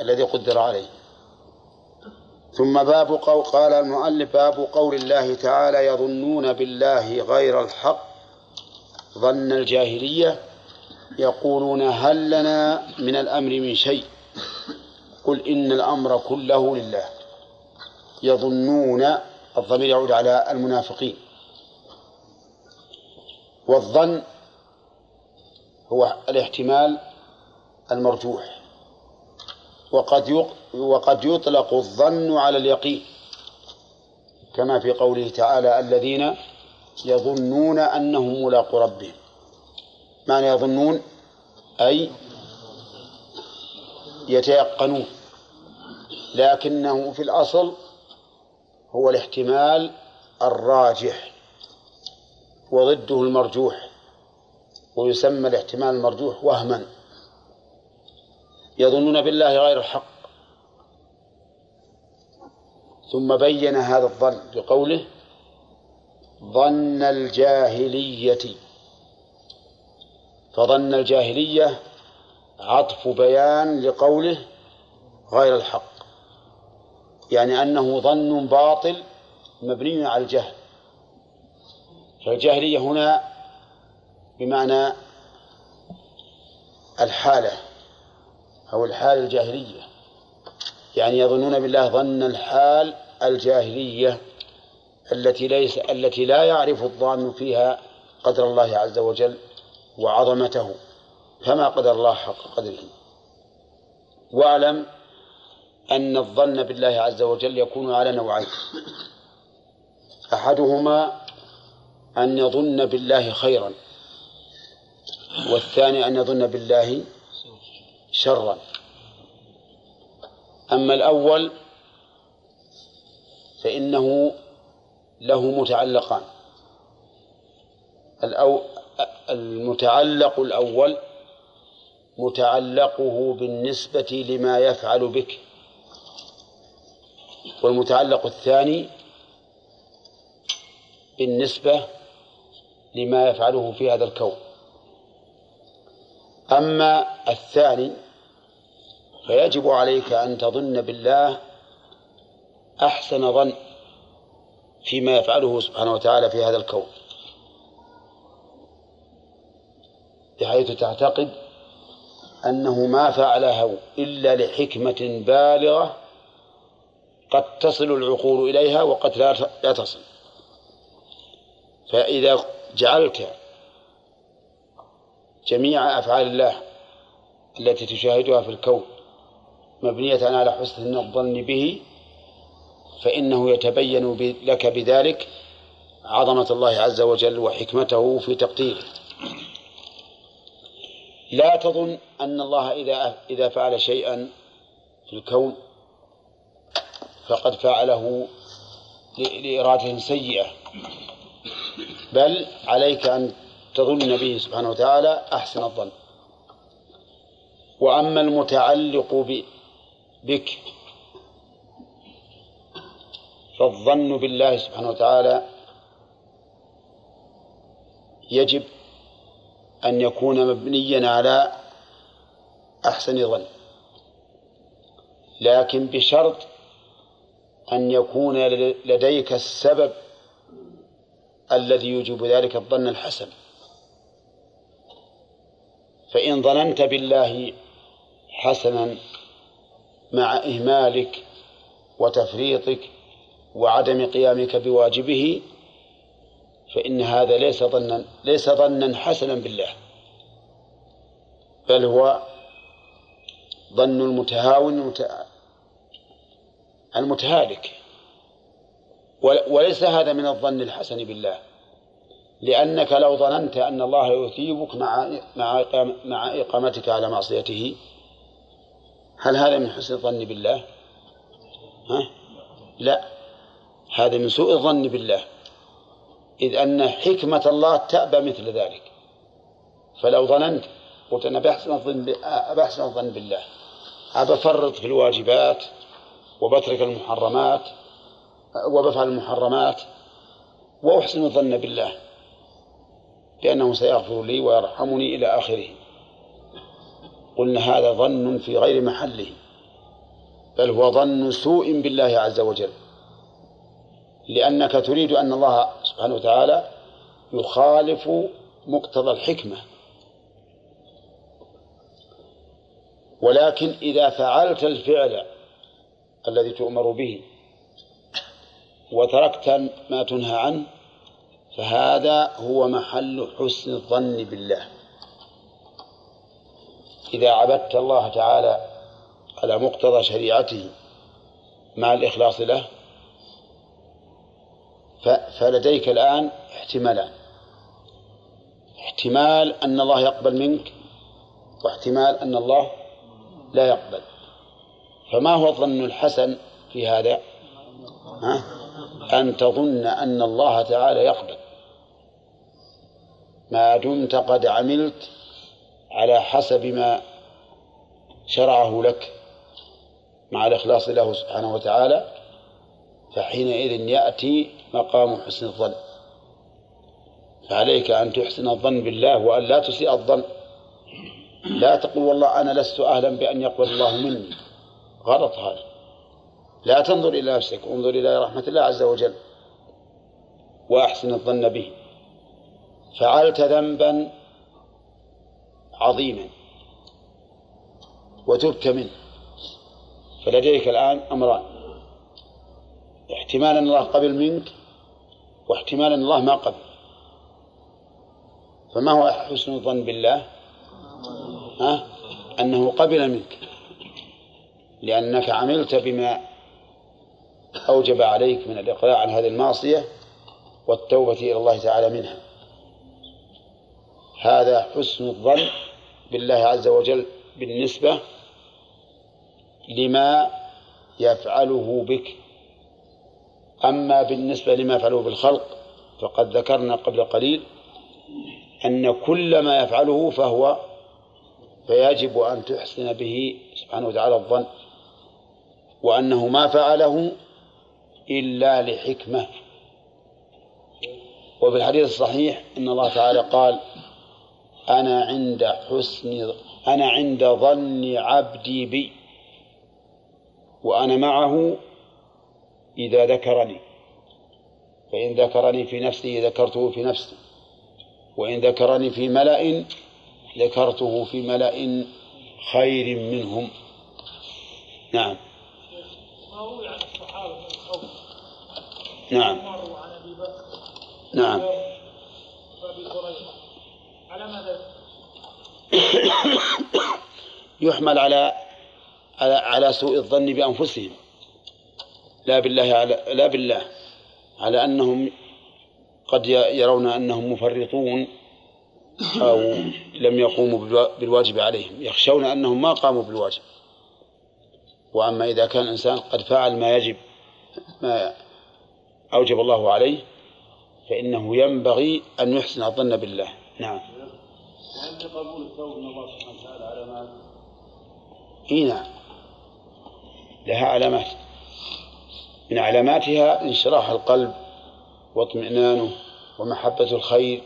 الذي قدر عليه. ثم باب قول قال المؤلف باب قول الله تعالى يظنون بالله غير الحق ظن الجاهلية يقولون هل لنا من الأمر من شيء؟ قل إن الأمر كله لله. يظنون الضمير يعود على المنافقين. والظن هو الاحتمال المرجوح. وقد وقد يطلق الظن على اليقين. كما في قوله تعالى الذين يظنون أنهم ملاقو ربهم. معنى يظنون أي يتيقنون. لكنه في الأصل هو الاحتمال الراجح وضده المرجوح ويسمى الاحتمال المرجوح وهما. يظنون بالله غير الحق. ثم بين هذا الظن بقوله ظن الجاهلية. فظن الجاهلية عطف بيان لقوله غير الحق. يعني أنه ظن باطل مبني على الجهل. فالجاهلية هنا بمعنى الحالة. أو الحال الجاهلية. يعني يظنون بالله ظن الحال الجاهلية التي ليس التي لا يعرف الظان فيها قدر الله عز وجل وعظمته كما قدر الله حق قدره. واعلم أن الظن بالله عز وجل يكون على نوعين. أحدهما أن يظن بالله خيرا والثاني أن يظن بالله شرا. أما الأول فإنه له متعلقان. الأو المتعلق الأول متعلقه بالنسبة لما يفعل بك. والمتعلق الثاني بالنسبة لما يفعله في هذا الكون. أما الثاني فيجب عليك أن تظن بالله أحسن ظن فيما يفعله سبحانه وتعالى في هذا الكون. بحيث تعتقد أنه ما فعله إلا لحكمة بالغة قد تصل العقول إليها وقد لا تصل. فإذا جعلت جميع أفعال الله التي تشاهدها في الكون مبنية على حسن الظن به فإنه يتبين لك بذلك عظمة الله عز وجل وحكمته في تقديره. لا تظن أن الله إذا إذا فعل شيئا في الكون فقد فعله لإرادة سيئة. بل عليك أن تظن به سبحانه وتعالى أحسن الظن. وأما المتعلق بك. فالظن بالله سبحانه وتعالى يجب أن يكون مبنيا على أحسن ظن. لكن بشرط أن يكون لديك السبب الذي يوجب ذلك الظن الحسن. فإن ظننت بالله حسنا مع إهمالك وتفريطك وعدم قيامك بواجبه فإن هذا ليس ظنا ليس ظنا حسنا بالله بل هو ظن المتهاون المتهالك. وليس هذا من الظن الحسن بالله لأنك لو ظننت أن الله يثيبك مع مع إقامتك على معصيته هل هذا من حسن الظن بالله؟ ها؟ لا. هذا من سوء الظن بالله. إذ أن حكمة الله تأبى مثل ذلك. فلو ظننت قلت أنا بحسن الظن بحسن الظن بالله. أبفرط في الواجبات وبترك المحرمات وبفعل المحرمات وأحسن الظن بالله. بأنه سيغفر لي ويرحمني إلى آخره. قلنا هذا ظن في غير محله بل هو ظن سوء بالله عز وجل. لأنك تريد أن الله سبحانه وتعالى يخالف مقتضى الحكمة. ولكن إذا فعلت الفعل الذي تؤمر به وتركت ما تنهى عنه فهذا هو محل حسن الظن بالله. إذا عبدت الله تعالى على مقتضى شريعته مع الإخلاص له فلديك الآن احتمالان. احتمال أن الله يقبل منك واحتمال أن الله لا يقبل. فما هو الظن الحسن في هذا؟ ها؟ أن تظن أن الله تعالى يقبل. ما دمت قد عملت على حسب ما شرعه لك مع الإخلاص له سبحانه وتعالى فحينئذ يأتي مقام حسن الظن. فعليك أن تحسن الظن بالله وأن لا تسيء الظن. لا تقول والله أنا لست أهلا بأن يقبل الله مني. غلط هذا. لا تنظر إلى نفسك انظر إلى رحمة الله عز وجل. وأحسن الظن به. فعلت ذنبا عظيما. وتبت منه. فلديك الآن أمران. احتمال أن الله قبل منك واحتمال أن الله ما قبل. فما هو حسن الظن بالله؟ ها؟ أنه قبل منك. لأنك عملت بما أوجب عليك من الإقلاع عن هذه المعصية والتوبة إلى الله تعالى منها. هذا حسن الظن بالله عز وجل بالنسبة لما يفعله بك. أما بالنسبة لما يفعله بالخلق فقد ذكرنا قبل قليل أن كل ما يفعله فهو فيجب أن تحسن به سبحانه وتعالى الظن وأنه ما فعله إلا لحكمة. وفي الحديث الصحيح أن الله تعالى قال أنا عند حسن أنا عند ظن عبدي بي وأنا معه إذا ذكرني. فإن ذكرني في نفسه ذكرته في نفسي وإن ذكرني في ملأ ذكرته في ملأ خير منهم. نعم. نعم. نعم. على ماذا (coughs) يحمل على على على سوء الظن بأنفسهم. لا بالله على لا بالله. على أنهم قد يرون أنهم مفرطون أو لم يقوموا بالوا- بالواجب عليهم. يخشون أنهم ما قاموا بالواجب. وأما إذا كان الإنسان قد فعل ما يجب ما أوجب الله عليه فإنه ينبغي أن يحسن الظن بالله. نعم. هل قبول التوبة من الله سبحانه وتعالى علامات إي نعم. لها علامات. من علاماتها انشراح القلب واطمئنانه ومحبة الخير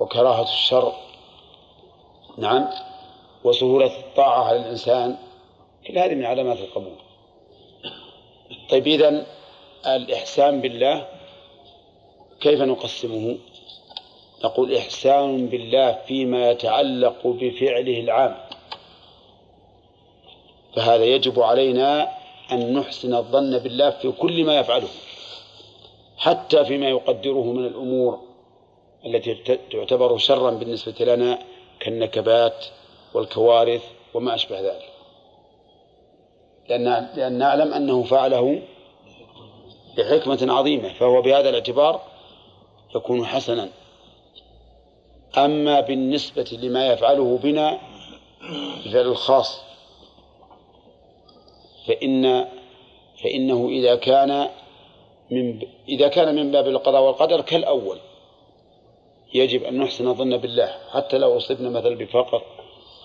وكراهة الشر. نعم. وسهولة الطاعة على الإنسان. كل هذه من علامات القبول. طيب إذن الإحسان بالله كيف نقسمه؟ نقول إحسان بالله فيما يتعلق بفعله العام. فهذا يجب علينا أن نحسن الظن بالله في كل ما يفعله حتى فيما يقدره من الأمور التي تعتبر شرا بالنسبة لنا كالنكبات والكوارث وما أشبه ذلك. لأن لأن نعلم أنه فعله لحكمة عظيمة فهو بهذا الاعتبار يكون حسنا. أما بالنسبة لما يفعله بنا الفعل الخاص فإن فإنه إذا كان من. إذا كان من باب القضاء والقدر كالأول يجب أن نحسن الظن بالله حتى لو أصبنا مثلا بفقر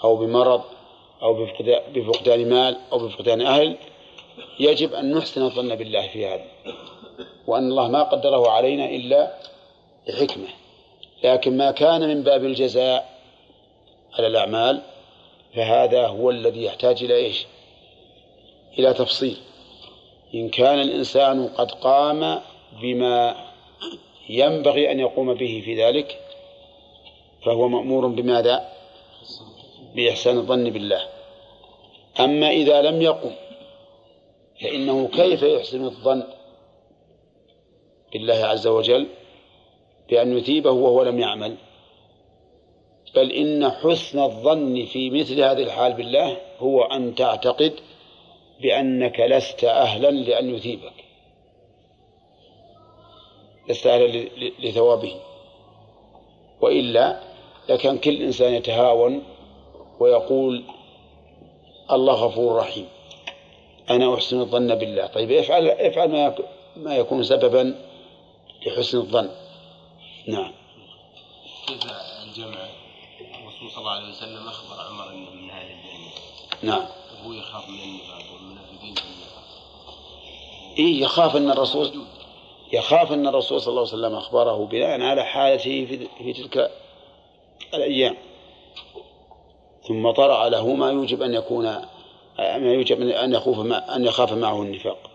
أو بمرض أو بفقدان- مال أو بفقدان أهل يجب أن نحسن الظن بالله في هذا وأن الله ما قدره علينا إلا لحكمة لكن ما كان من باب الجزاء على الأعمال فهذا هو الذي يحتاج إلى إيش؟ إلى تفصيل. إن كان الإنسان قد قام بما ينبغي أن يقوم به في ذلك فهو مأمور بماذا؟ بإحسان الظن بالله. أما إذا لم يقم فإنه كيف يحسن الظن بالله عز وجل؟ بأن يثيبه وهو لم يعمل. بل إن حسن الظن في مثل هذه الحال بالله هو أن تعتقد بأنك لست أهلا لأن يثيبك. لست أهلا لثوابه. وإلا لكان كل إنسان يتهاون ويقول الله غفور رحيم أنا أحسن الظن بالله. طيب افعل افعل ما يكون سببا لحسن الظن. نعم. كيف الجمع؟ الرسول صلى الله عليه وسلم أخبر عمر إنه من أهل الجنه نعم. وهو يخاف من النفاق والمنافقين في النفاق. إيه يخاف أن الرسول يخاف أن الرسول صلى الله عليه وسلم أخبره بناء على حالته في, في تلك الأيام. ثم طرأ له ما يوجب أن يكون ما يوجب أن يخوف مع أن يخاف معه النفاق.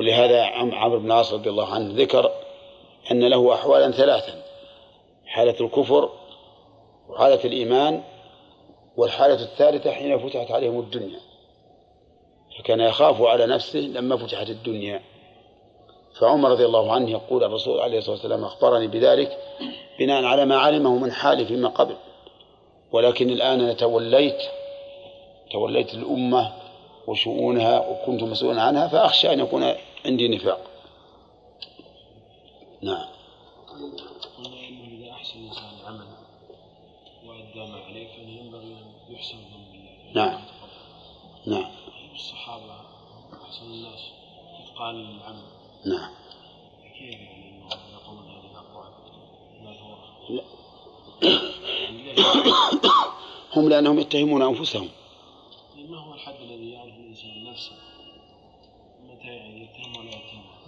ولهذا عم- عمرو بن العاص رضي الله عنه ذكر أن له أحوالا ثلاثا حالة الكفر وحالة الإيمان والحالة الثالثة حين فتحت عليهم الدنيا. فكان يخاف على نفسه لما فتحت الدنيا. فعمر رضي الله عنه يقول الرسول عليه الصلاة والسلام أخبرني بذلك بناء على ما علمه من حالي فيما قبل. ولكن الآن أنا توليت توليت الأمة وشؤونها وكنت مسؤولا عنها فأخشى أن يكون عندي نفاق. نعم. قلنا إنه إذا أحسن الإنسان عمل وادى ما عليه فإنه ينبغي أن يحسن الظن بالله. نعم. نعم. الصحابة أحسن الناس إتقان للعمل نعم. كيف يعني انهم يقولون هذه الأقوال. ما هو؟ لا. (coughs) هم لأنهم يتهمون أنفسهم.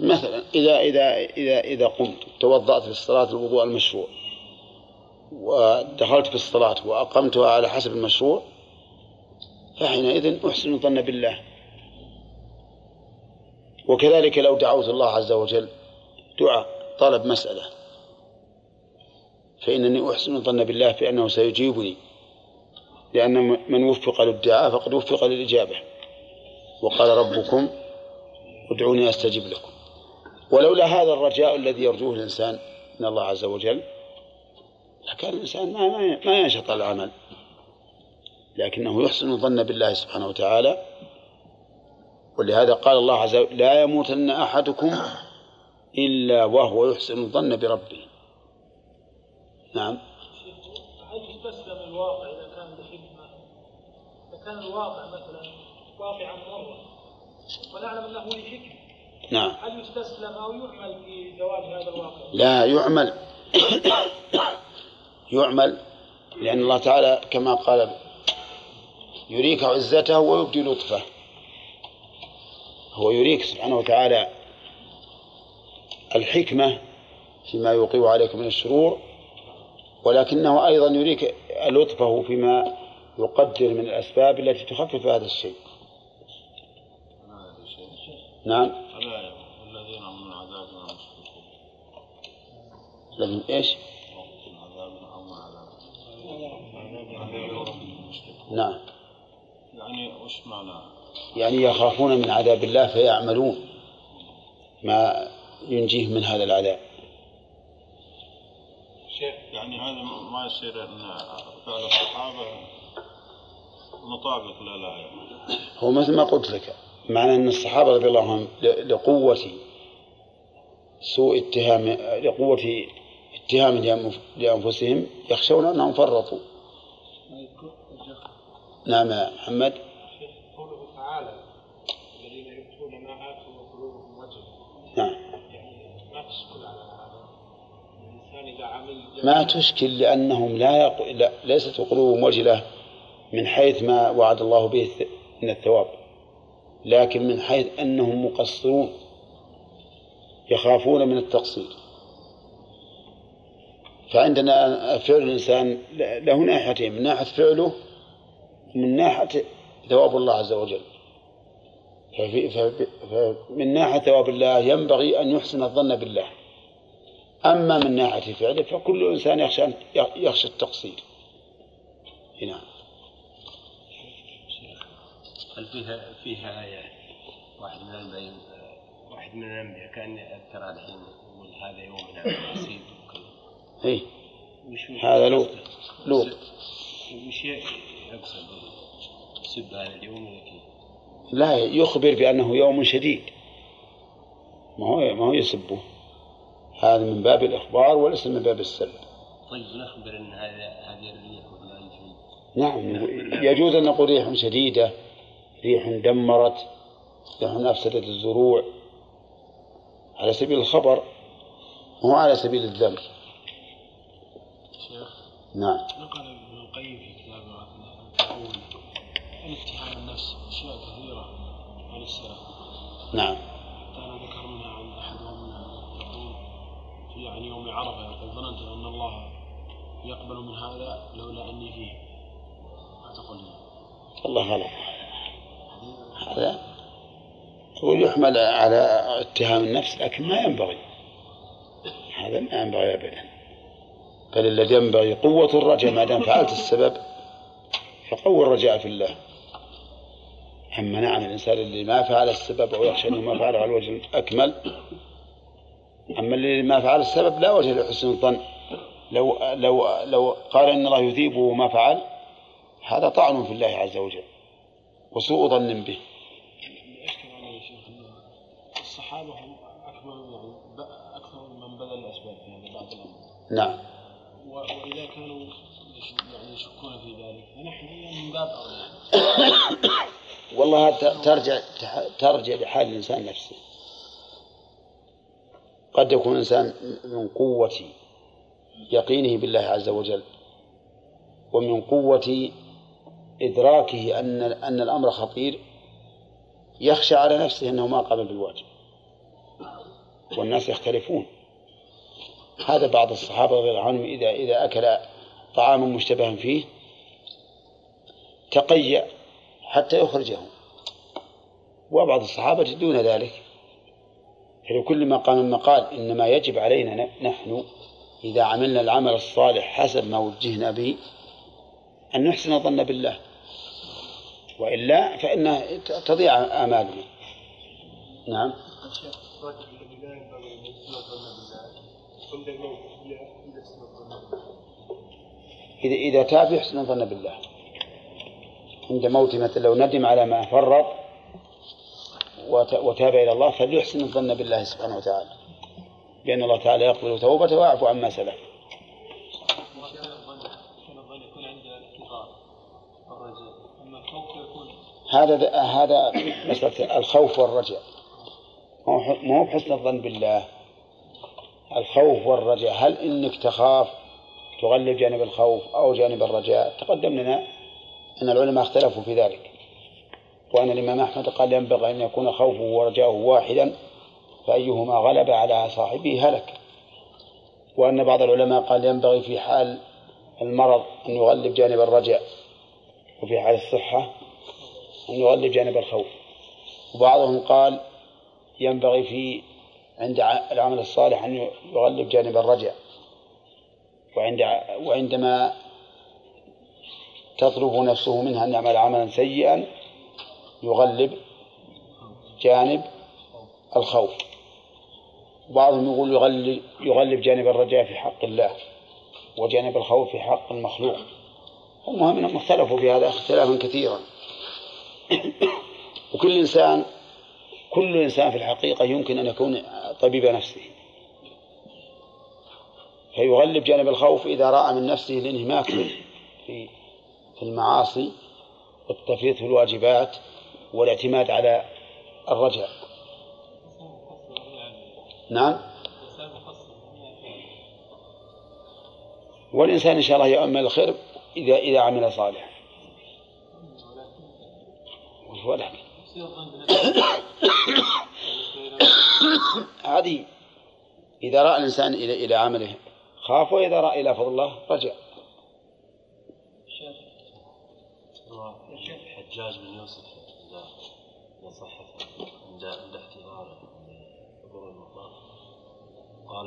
مثلا إذا إذا إذا إذا قمت توضأت للصلاة الوضوء المشروع ودخلت في الصلاة وأقمتها على حسب المشروع فحينئذ أحسن الظن بالله. وكذلك لو دعوت الله عز وجل دعاء طلب مسألة فإنني أحسن الظن بالله بأنه سيجيبني. لأن من وفق للدعاء فقد وفق للإجابة. وقال ربكم ادعوني أستجب لكم. ولولا هذا الرجاء الذي يرجوه الإنسان من الله عز وجل لكان الإنسان ما ما- ينشط العمل. لكنه يحسن الظن بالله سبحانه وتعالى. ولهذا قال الله عز وجل لا يموتن أحدكم إلا وهو يحسن الظن بربه. نعم. هل يستسلم الواقع إذا كان بحكمه؟ إذا كان الواقع مثلا واقعا مرة ونعلم أنه لحكمه نعم. هل يستسلم أو يعمل في زواج هذا الواقع؟ لا يعمل. يعمل لأن الله تعالى كما قال يريك عزته ويبدي لطفه. هو يريك سبحانه وتعالى الحكمة فيما يوقع عليك من الشرور ولكنه أيضا يريك لطفه فيما يقدر من الأسباب التي تخفف هذا الشيء. نعم فلا الذين هم من عذابنا مشفقون لكن إيش؟ من عذابنا أو من عذابنا عذاب ربهم مشفقون نعم. يعني وش معنى؟ يعني يخافون من عذاب الله فيعملون ما ينجيه من هذا العذاب. شيخ يعني هذا ما يصير إن فعل الصحابة مطابق للآية هو مثل ما قلت لك معنى أن الصحابة رضي الله عنهم ل- لقوة سوء اتهام لقوة اتهام لأنف- لأنفسهم يخشون أنهم فرطوا. نعم يا محمد. قوله تعالى الذين يؤتون ما معناته قلوبهم وجه نعم. ما تشكل على ما تشكل لأنهم لا, يق... لا ليست قلوبهم وجلة من حيث ما وعد الله به من الثواب لكن من حيث أنهم مقصرون يخافون من التقصير. فعندنا فعل الإنسان له ناحيتين من ناحية فعله ومن ناحية ثواب الله عز وجل. ففي فمن ناحية ثواب الله ينبغي أن يحسن الظن بالله. أما من ناحية فعله فكل إنسان يخشى يخشى التقصير. نعم هل فيها فيها آية؟ واحد من الأنبياء واحد من الأنبياء كان ترى الحين يقول هذا يوم عسير وكذا إيه. هذا لوط؟ لوط. وش يقصد سب هذا اليوم؟ لا يخبر بأنه يوم شديد. ما هو ما هو يسبه. هذا من باب الإخبار وليس من باب السب. طيب نخبر أن هذا هذه الريح نعم يجوز أن نقول ريح شديدة. ريح دمرت. ريح أفسدت الزروع. على سبيل الخبر. وهو على سبيل الذم نعم. نقل ابن القيم في كتابه عن الاتهام النفس أشياء كثيرة عن السلف نعم. حتى أنا ذكر منها عن أحدهم يقول في يعني يوم عرفة يقول ظننت أن الله يقبل من هذا لولا أني فيه. ما تقول والله غلط هذا هو يحمل على اتهام النفس لكن ما ينبغي. هذا ما ينبغي ابدا. بل الذي ينبغي قوة الرجاء ما دام فعلت السبب فقوي الرجاء في الله. أما نعم الإنسان اللي ما فعل السبب أو يخشى أنه ما فعله على الوجه الأكمل أما اللي ما فعل السبب لا وجه لحسن الظن. لو لو لو قال إن الله يثيبه ما فعل هذا طعن في الله عز وجل وسوء ظن به. الصحابة هم أكمل يعني أكثر من بذل الأسباب هذا بعض الأمر نعم. كانوا يعني يشكون في ذلك فنحن من باب. والله ترجع ترجع لحال الإنسان نفسه قد يكون الإنسان من قوة يقينه بالله عز وجل ومن قوة إدراكه أن أن الأمر خطير يخشى على نفسه أنه ما قام بالواجب والناس يختلفون هذا بعض الصحابة رضي الله عنهم إذا إذا أكل طعاما مشتبها فيه تقيأ حتى يخرجه. وبعض الصحابة دون ذلك. فلكل مقام مقال إنما يجب علينا نحن إذا عملنا العمل الصالح حسب ما وجهنا به أن نحسن الظن بالله. وإلا فإن تضيع آمالنا نعم. إذا إذا تاب يحسن الظن بالله. عند موت مثلا لو ندم على ما فرط وت- وتاب إلى الله فليحسن الظن بالله سبحانه وتعالى. لأن الله تعالى يقبل توبته ويعفو عما سلف. هذا هذا (coughs) مسألة الخوف ما هو بحسن الظن بالله. الخوف والرجاء. هل إنك تخاف تغلب جانب الخوف أو جانب الرجاء؟ تقدم لنا أن العلماء اختلفوا في ذلك. وأن الإمام أحمد قال ينبغي أن يكون خوفه ورجاؤه واحدا فأيهما غلب على صاحبه هلك. وأن بعض العلماء قال ينبغي في حال المرض أن يغلب جانب الرجاء وفي حال الصحة أن يغلب جانب الخوف. وبعضهم قال ينبغي في عند العمل الصالح أن يغلب جانب الرجاء وعند وعندما تطلب نفسه منها أن يعمل عملا سيئا يغلب جانب الخوف. بعضهم يقول يغلب, يغلب جانب الرجاء في حق الله وجانب الخوف في حق المخلوق. المهم أنهم اختلفوا في هذا اختلافا كثيرا. (coughs) وكل إنسان كل إنسان في الحقيقة يمكن أن يكون طبيب نفسه. فيغلب جانب الخوف إذا رأى من نفسه الانهماك في في المعاصي والتفريط في الواجبات والاعتماد على الرجاء نعم. والإنسان إن شاء الله يؤمل الخير إذا إذا عمل صالحا. ولكن (coughs) هذه إذا رأى الإنسان إلى إلى عمله خاف وإذا رأى إلى فضل الله رجع. الحجاج بن يوسف صحت عند عند احتضار حضور المطار قال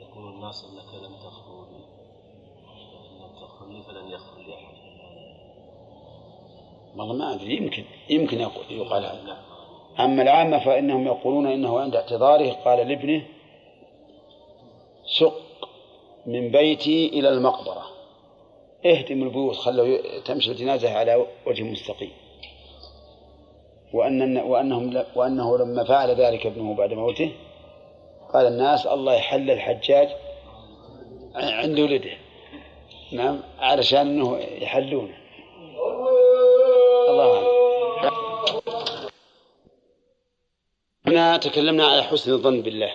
يقول الناس إنك لم تغفر لي لي فلن يغفر لي أحد. والله ما أدري يمكن يمكن يقال هذا. أما العامة فإنهم يقولون إنه عند اعتذاره قال لابنه شق من بيتي إلى المقبرة اهدم البيوت خلوا تمشي الجنازة على وجه مستقيم. وأن وأنهم وأنه لما فعل ذلك ابنه بعد موته قال الناس الله يحل الحجاج عند ولده. نعم علشان إنه يحلونه الله هنا تكلمنا على حسن الظن بالله.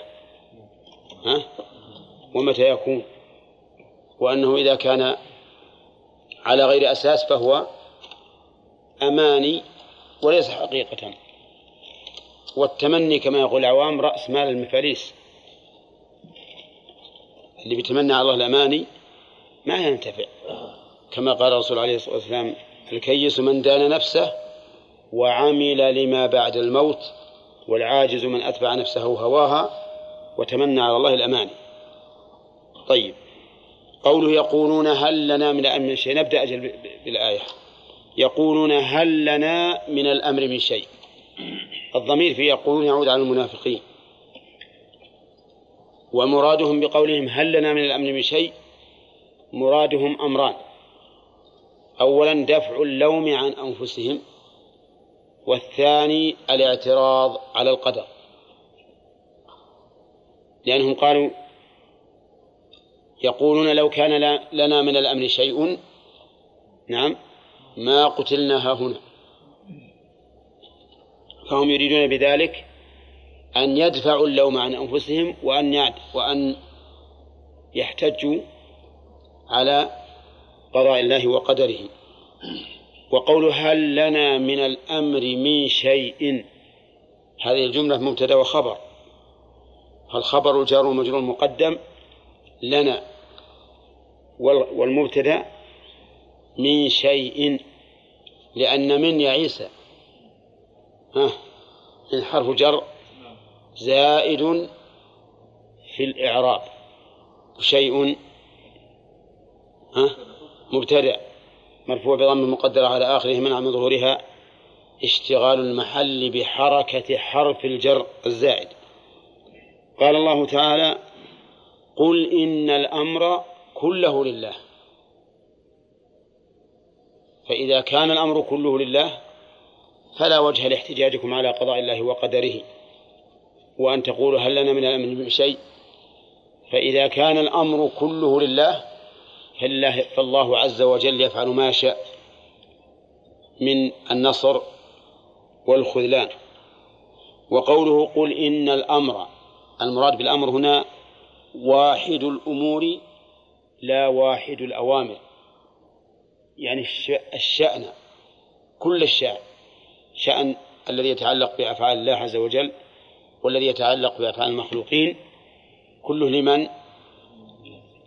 ها؟ ومتى يكون؟ وأنه إذا كان على غير أساس فهو أماني وليس حقيقة. والتمني كما يقول العوام رأس مال المفاليس. اللي بيتمنى على الله الأماني ما ينتفع. كما قال الرسول عليه الصلاة والسلام الكيس من دان نفسه وعمل لما بعد الموت والعاجز من أتبع نفسه هواها وتمنى على الله الأماني طيب. قوله يقولون هل لنا من الأمر من شيء. نبدأ أجل بالآية. يقولون هل لنا من الأمر من شيء. الضمير في يقولون يعود على المنافقين. ومرادهم بقولهم هل لنا من الأمر من شيء. مرادهم أمران. أولا دفع اللوم عن أنفسهم. والثاني الاعتراض على القدر. لأنهم قالوا يقولون لو كان لنا من الأمر شيء نعم ما قتلنا هنا. فهم يريدون بذلك أن يدفعوا اللوم عن أنفسهم وأن وأن يحتجوا على قضاء الله وقدره. وقول هل لنا من الأمر من شيء؟ هذه الجملة مبتدأ وخبر. الخبر الجار والمجرور مقدم لنا. والمبتدأ من شيء لأن من يا عيسى. ها؟ من حرف جر زائد في الإعراب. شيء. ها؟ مبتدأ. مرفوع بضم مقدرة على آخره منع من ظهورها. اشتغال المحل بحركة حرف الجر الزائد. قال الله تعالى قل إن الأمر كله لله. فإذا كان الأمر كله لله فلا وجه لاحتجاجكم على قضاء الله وقدره. وأن تقولوا هل لنا من الأمر من شيء فإذا كان الأمر كله لله فالله, فالله عز وجل يفعل ما شاء من النصر والخذلان. وقوله قل إن الأمر المراد بالأمر هنا واحد الأمور لا واحد الأوامر. يعني الشأن كل الشأن شأن الذي يتعلق بأفعال الله عز وجل والذي يتعلق بأفعال المخلوقين كله لمن؟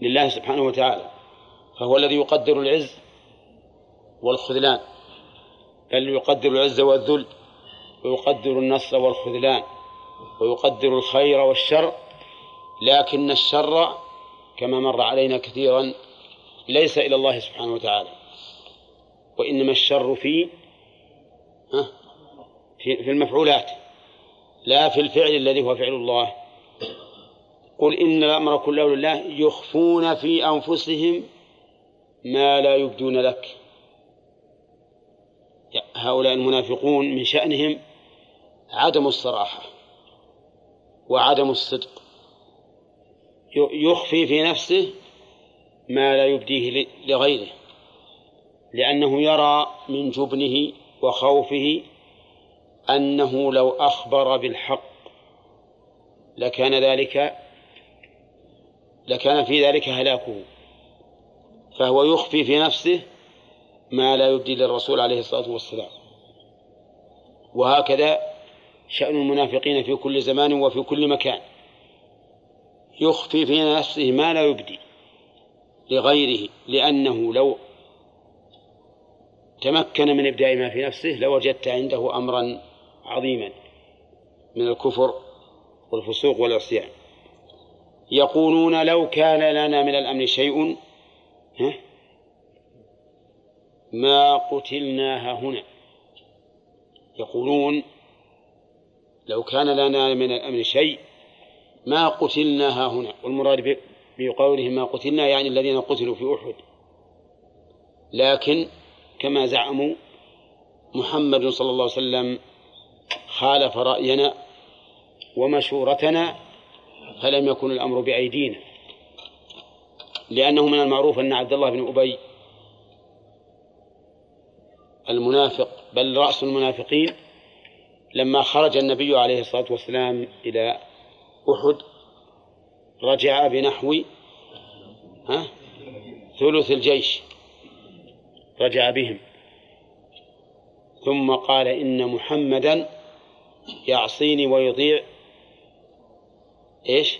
لله سبحانه وتعالى. فهو الذي يقدر العز والخذلان. بل يقدر العز والذل ويقدر النصر والخذلان ويقدر الخير والشر لكن الشر كما مر علينا كثيرا ليس إلى الله سبحانه وتعالى. وإنما الشر في في المفعولات لا في الفعل الذي هو فعل الله. قل إن الأمر كله لله يخفون في أنفسهم ما لا يبدون لك. هؤلاء المنافقون من شأنهم عدم الصراحة وعدم الصدق. يخفي في نفسه ما لا يبديه لغيره لأنه يرى من جبنه وخوفه أنه لو أخبر بالحق لكان ذلك لكان في ذلك هلاكه. فهو يخفي في نفسه ما لا يبدي للرسول عليه الصلاة والسلام. وهكذا شأن المنافقين في كل زمان وفي كل مكان. يخفي في نفسه ما لا يبدي لغيره لأنه لو تمكن من إبداء ما في نفسه لوجدت عنده أمرا عظيما من الكفر والفسوق والعصيان. يقولون لو كان لنا من الأمر شيء ما قتلنا هنا. يقولون لو كان لنا من الأمر شيء ما قتلنا هنا. والمراد بقوله ما قتلنا يعني الذين قتلوا في أحد. لكن كما زعموا محمد صلى الله عليه وسلم خالف رأينا ومشورتنا فلم يكن الأمر بأيدينا. لأنه من المعروف أن عبد الله بن أبي المنافق بل رأس المنافقين لما خرج النبي عليه الصلاة والسلام إلى أحد رجع بنحو ها ثلث الجيش رجع بهم. ثم قال إن محمدا يعصيني ويطيع إيش؟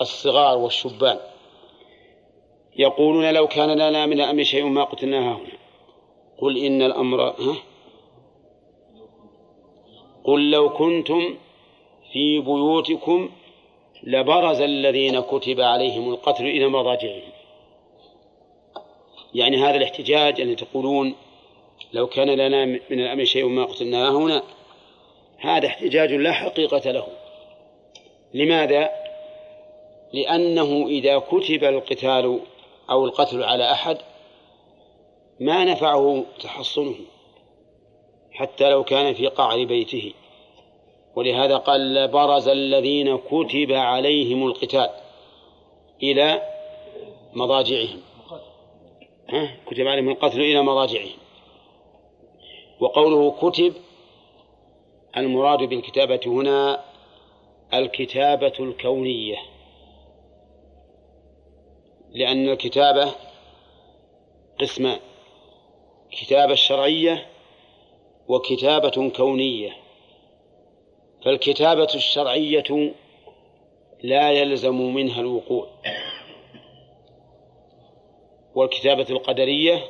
الصغار والشبان. يقولون لو كان لنا من الأمر شيء ما قتلناها هنا. قل إن الأمر ها؟ قل لو كنتم في بيوتكم لبرز الذين كتب عليهم القتل إلى مضاجعهم يعني هذا الاحتجاج أن تقولون لو كان لنا من الأمر شيء ما قتلنا هنا هذا احتجاج لا حقيقة له. لماذا؟ لأنه إذا كتب القتال أو القتل على أحد ما نفعه تحصنه حتى لو كان في قعر بيته. ولهذا قال برز الذين كتب عليهم القتال إلى مضاجعهم. ها؟ كتب عليهم القتل إلى مضاجعهم. وقوله كتب المراد بالكتابة هنا الكتابة الكونية. لأن الكتابة قسمان كتابة شرعية وكتابة كونية. فالكتابة الشرعية لا يلزم منها الوقوع. والكتابة القدرية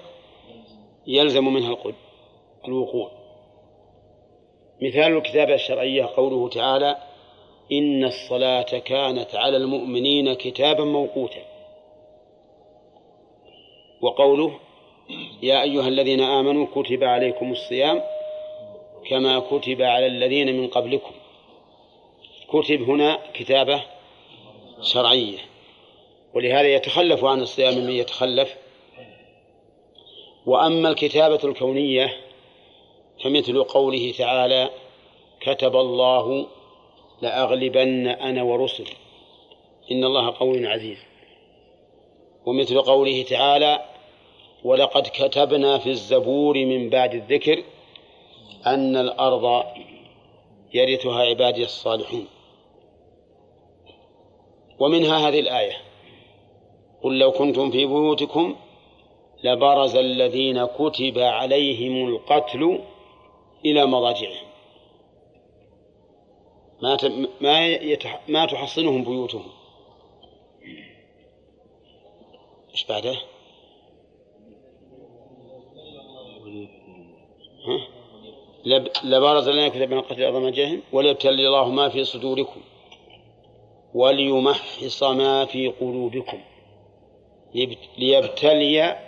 يلزم منها الوقوع. مثال الكتابة الشرعية قوله تعالى إن الصلاة كانت على المؤمنين كتابا موقوتا. وقوله يا أيها الذين آمنوا كتب عليكم الصيام كما كتب على الذين من قبلكم. كتب هنا كتابة شرعية ولهذا يتخلف عن الصيام من يتخلف. وأما الكتابة الكونية فمثل قوله تعالى كتب الله لأغلبن أنا ورسل إن الله قوي عزيز. ومثل قوله تعالى ولقد كتبنا في الزبور من بعد الذكر أن الأرض يرثها عبادي الصالحون ومنها هذه الآية قل لو كنتم في بيوتكم لبرز الذين كتب عليهم القتل إلى مضاجعهم ما ما. ما تحصنهم بيوتهم إيش بعده؟ لبارز الذين كتب من قتل أعظم جهل وليبتلي الله ما في صدوركم وليمحص ما في قلوبكم. ليبتلي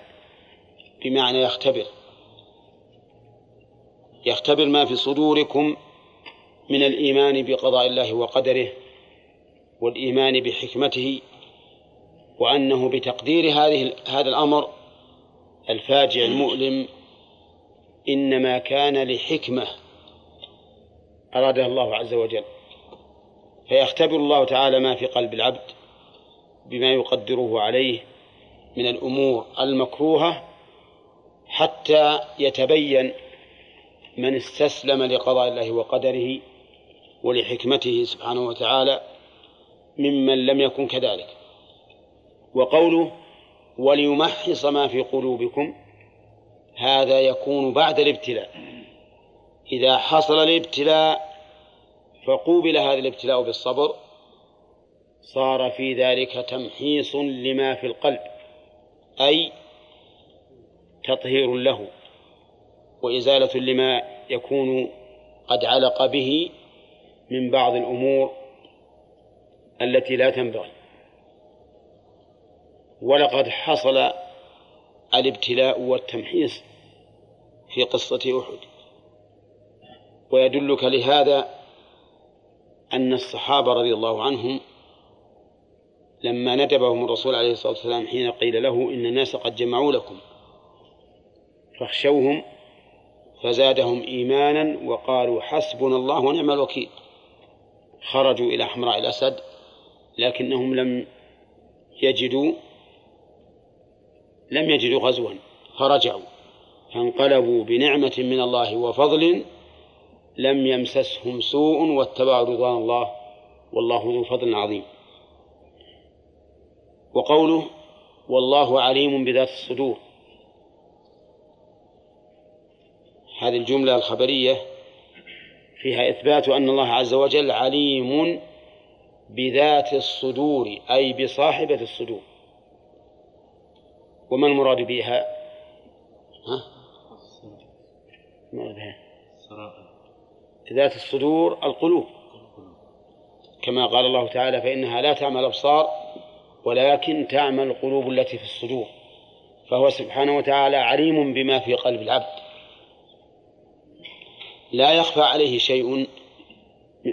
بمعنى يختبر. يختبر ما في صدوركم من الإيمان بقضاء الله وقدره والإيمان بحكمته وأنه بتقدير هذه هذا الأمر الفاجع المؤلم إنما كان لحكمة. أرادها الله عز وجل. فيختبر الله تعالى ما في قلب العبد بما يقدره عليه من الأمور المكروهة حتى يتبين من استسلم لقضاء الله وقدره ولحكمته سبحانه وتعالى ممن لم يكن كذلك. وقوله وليمحص ما في قلوبكم هذا يكون بعد الابتلاء. إذا حصل الابتلاء فقوبل هذا الابتلاء بالصبر صار في ذلك تمحيص لما في القلب أي تطهير له وإزالة لما يكون قد علق به من بعض الأمور التي لا تنبغي. ولقد حصل الابتلاء والتمحيص. في قصة أحد. ويدلك لهذا أن الصحابة رضي الله عنهم لما ندبهم الرسول عليه الصلاة والسلام حين قيل له إن الناس قد جمعوا لكم فاخشوهم فزادهم إيمانا وقالوا حسبنا الله ونعم الوكيل. خرجوا إلى حمراء الأسد لكنهم لم يجدوا لم يجدوا غزوا فرجعوا. فانقلبوا بنعمة من الله وفضل لم يمسسهم سوء واتبعوا رضوان الله والله ذو فضل عظيم وقوله والله عليم بذات الصدور هذه الجملة الخبرية فيها إثبات أن الله عز وجل عليم بذات الصدور أي بصاحبة الصدور وما المراد بها؟ ها؟ ذات الصدور القلوب. كما قال الله تعالى فإنها لا تعمى الأبصار ولكن تعمى القلوب التي في الصدور. فهو سبحانه وتعالى عليم بما في قلب العبد. لا يخفى عليه شيء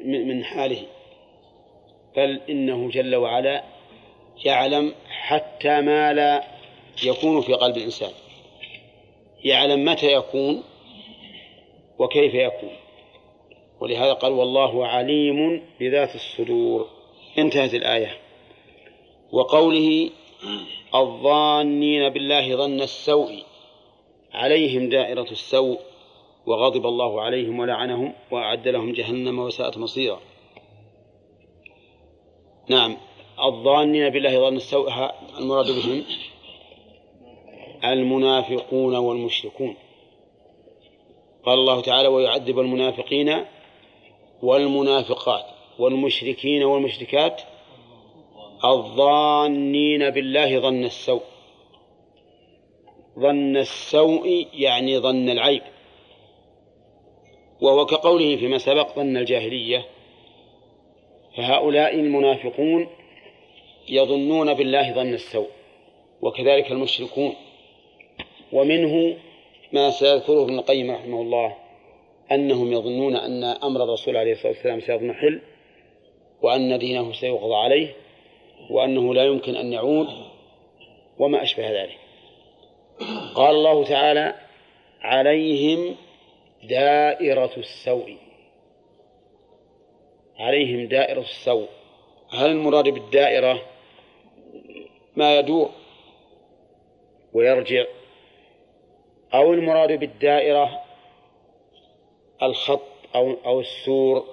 من حاله. بل إنه جل وعلا يعلم حتى ما لا يكون في قلب الإنسان. يعلم متى يكون وكيف يكون؟ ولهذا قال والله عليم بذات الصدور. انتهت الآية. وقوله الظانين بالله ظن السوء عليهم دائرة السوء وغضب الله عليهم ولعنهم وأعد لهم جهنم وساءت مصيرا. نعم. الظانين بالله ظن السوء المراد بهم؟ المنافقون والمشركون. قال الله تعالى ويعذب المنافقين والمنافقات والمشركين والمشركات الظانين بالله ظن السوء. ظن السوء يعني ظن العيب. وهو كقوله فيما سبق ظن الجاهلية. فهؤلاء المنافقون يظنون بالله ظن السوء وكذلك المشركون. ومنه ما سيذكره ابن القيم رحمه الله أنهم يظنون أن أمر الرسول عليه الصلاة والسلام سيضمحل وأن دينه سيقضى عليه وأنه لا يمكن أن يعود وما أشبه ذلك. قال الله تعالى عليهم دائرة السوء. عليهم دائرة السوء. هل المراد بالدائرة ما يدور ويرجع أو المراد بالدائرة الخط أو أو السور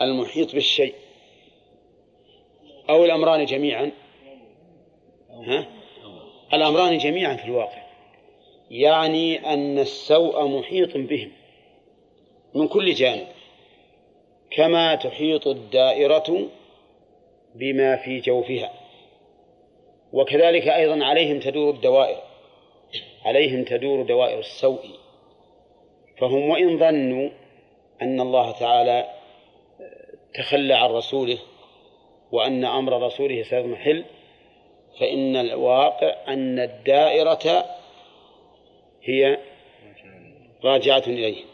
المحيط بالشيء أو الأمران جميعا. ها؟ الأمران جميعا في الواقع. يعني أن السوء محيط بهم من كل جانب كما تحيط الدائرة بما في جوفها وكذلك أيضا عليهم تدور الدوائر. عليهم تدور دوائر السوء. فهم وإن ظنوا أن الله تعالى تخلى عن رسوله وأن أمر رسوله سيضمحل فإن الواقع أن الدائرة هي راجعة إليه.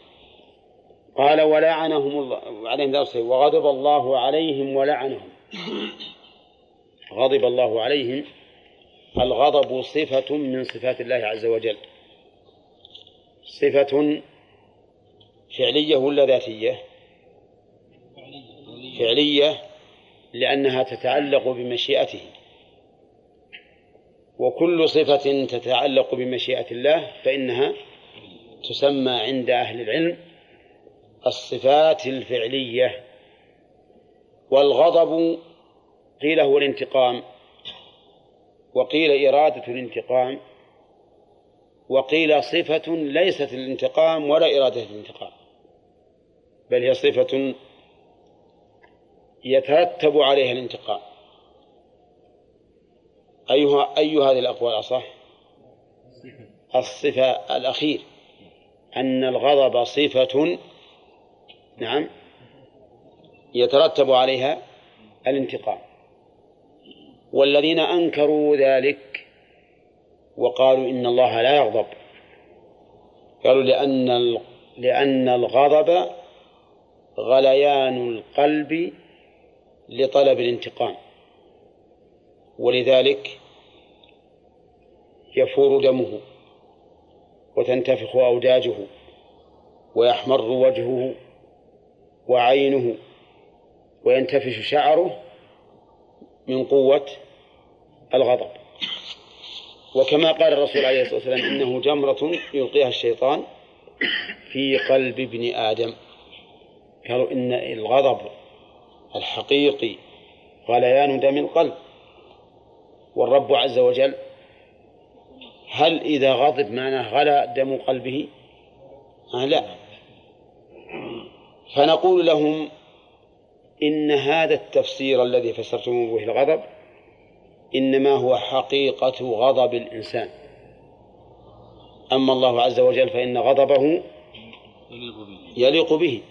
قال ولعنهم الله عليهم وغضب الله عليهم ولعنهم. غضب الله عليهم الغضب صفة من صفات الله عز وجل. صفة فعلية ولا ذاتية؟ فعلية لأنها تتعلق بمشيئته. وكل صفة تتعلق بمشيئة الله فإنها تسمى عند أهل العلم الصفات الفعلية. والغضب قيل هو الانتقام. وقيل إرادة الانتقام وقيل صفة ليست الانتقام ولا إرادة الانتقام بل هي صفة يترتب عليها الانتقام أيها أي هذه الأقوال أصح؟ الصفة الأخير أن الغضب صفة نعم يترتب عليها الانتقام والذين أنكروا ذلك وقالوا إن الله لا يغضب. قالوا لأن لأن الغضب غليان القلب لطلب الانتقام. ولذلك يفور دمه وتنتفخ أوداجه ويحمر وجهه وعينه وينتفش شعره من قوة الغضب. وكما قال الرسول عليه الصلاة والسلام إنه جمرة يلقيها الشيطان في قلب ابن آدم. قالوا إن الغضب الحقيقي غليان دم القلب. والرب عز وجل هل إذا غضب معناه غلى دم قلبه؟ آه لا. فنقول لهم إن هذا التفسير الذي فسرتم به الغضب إنما هو حقيقة غضب الإنسان. أما الله عز وجل فإن غضبه يليق به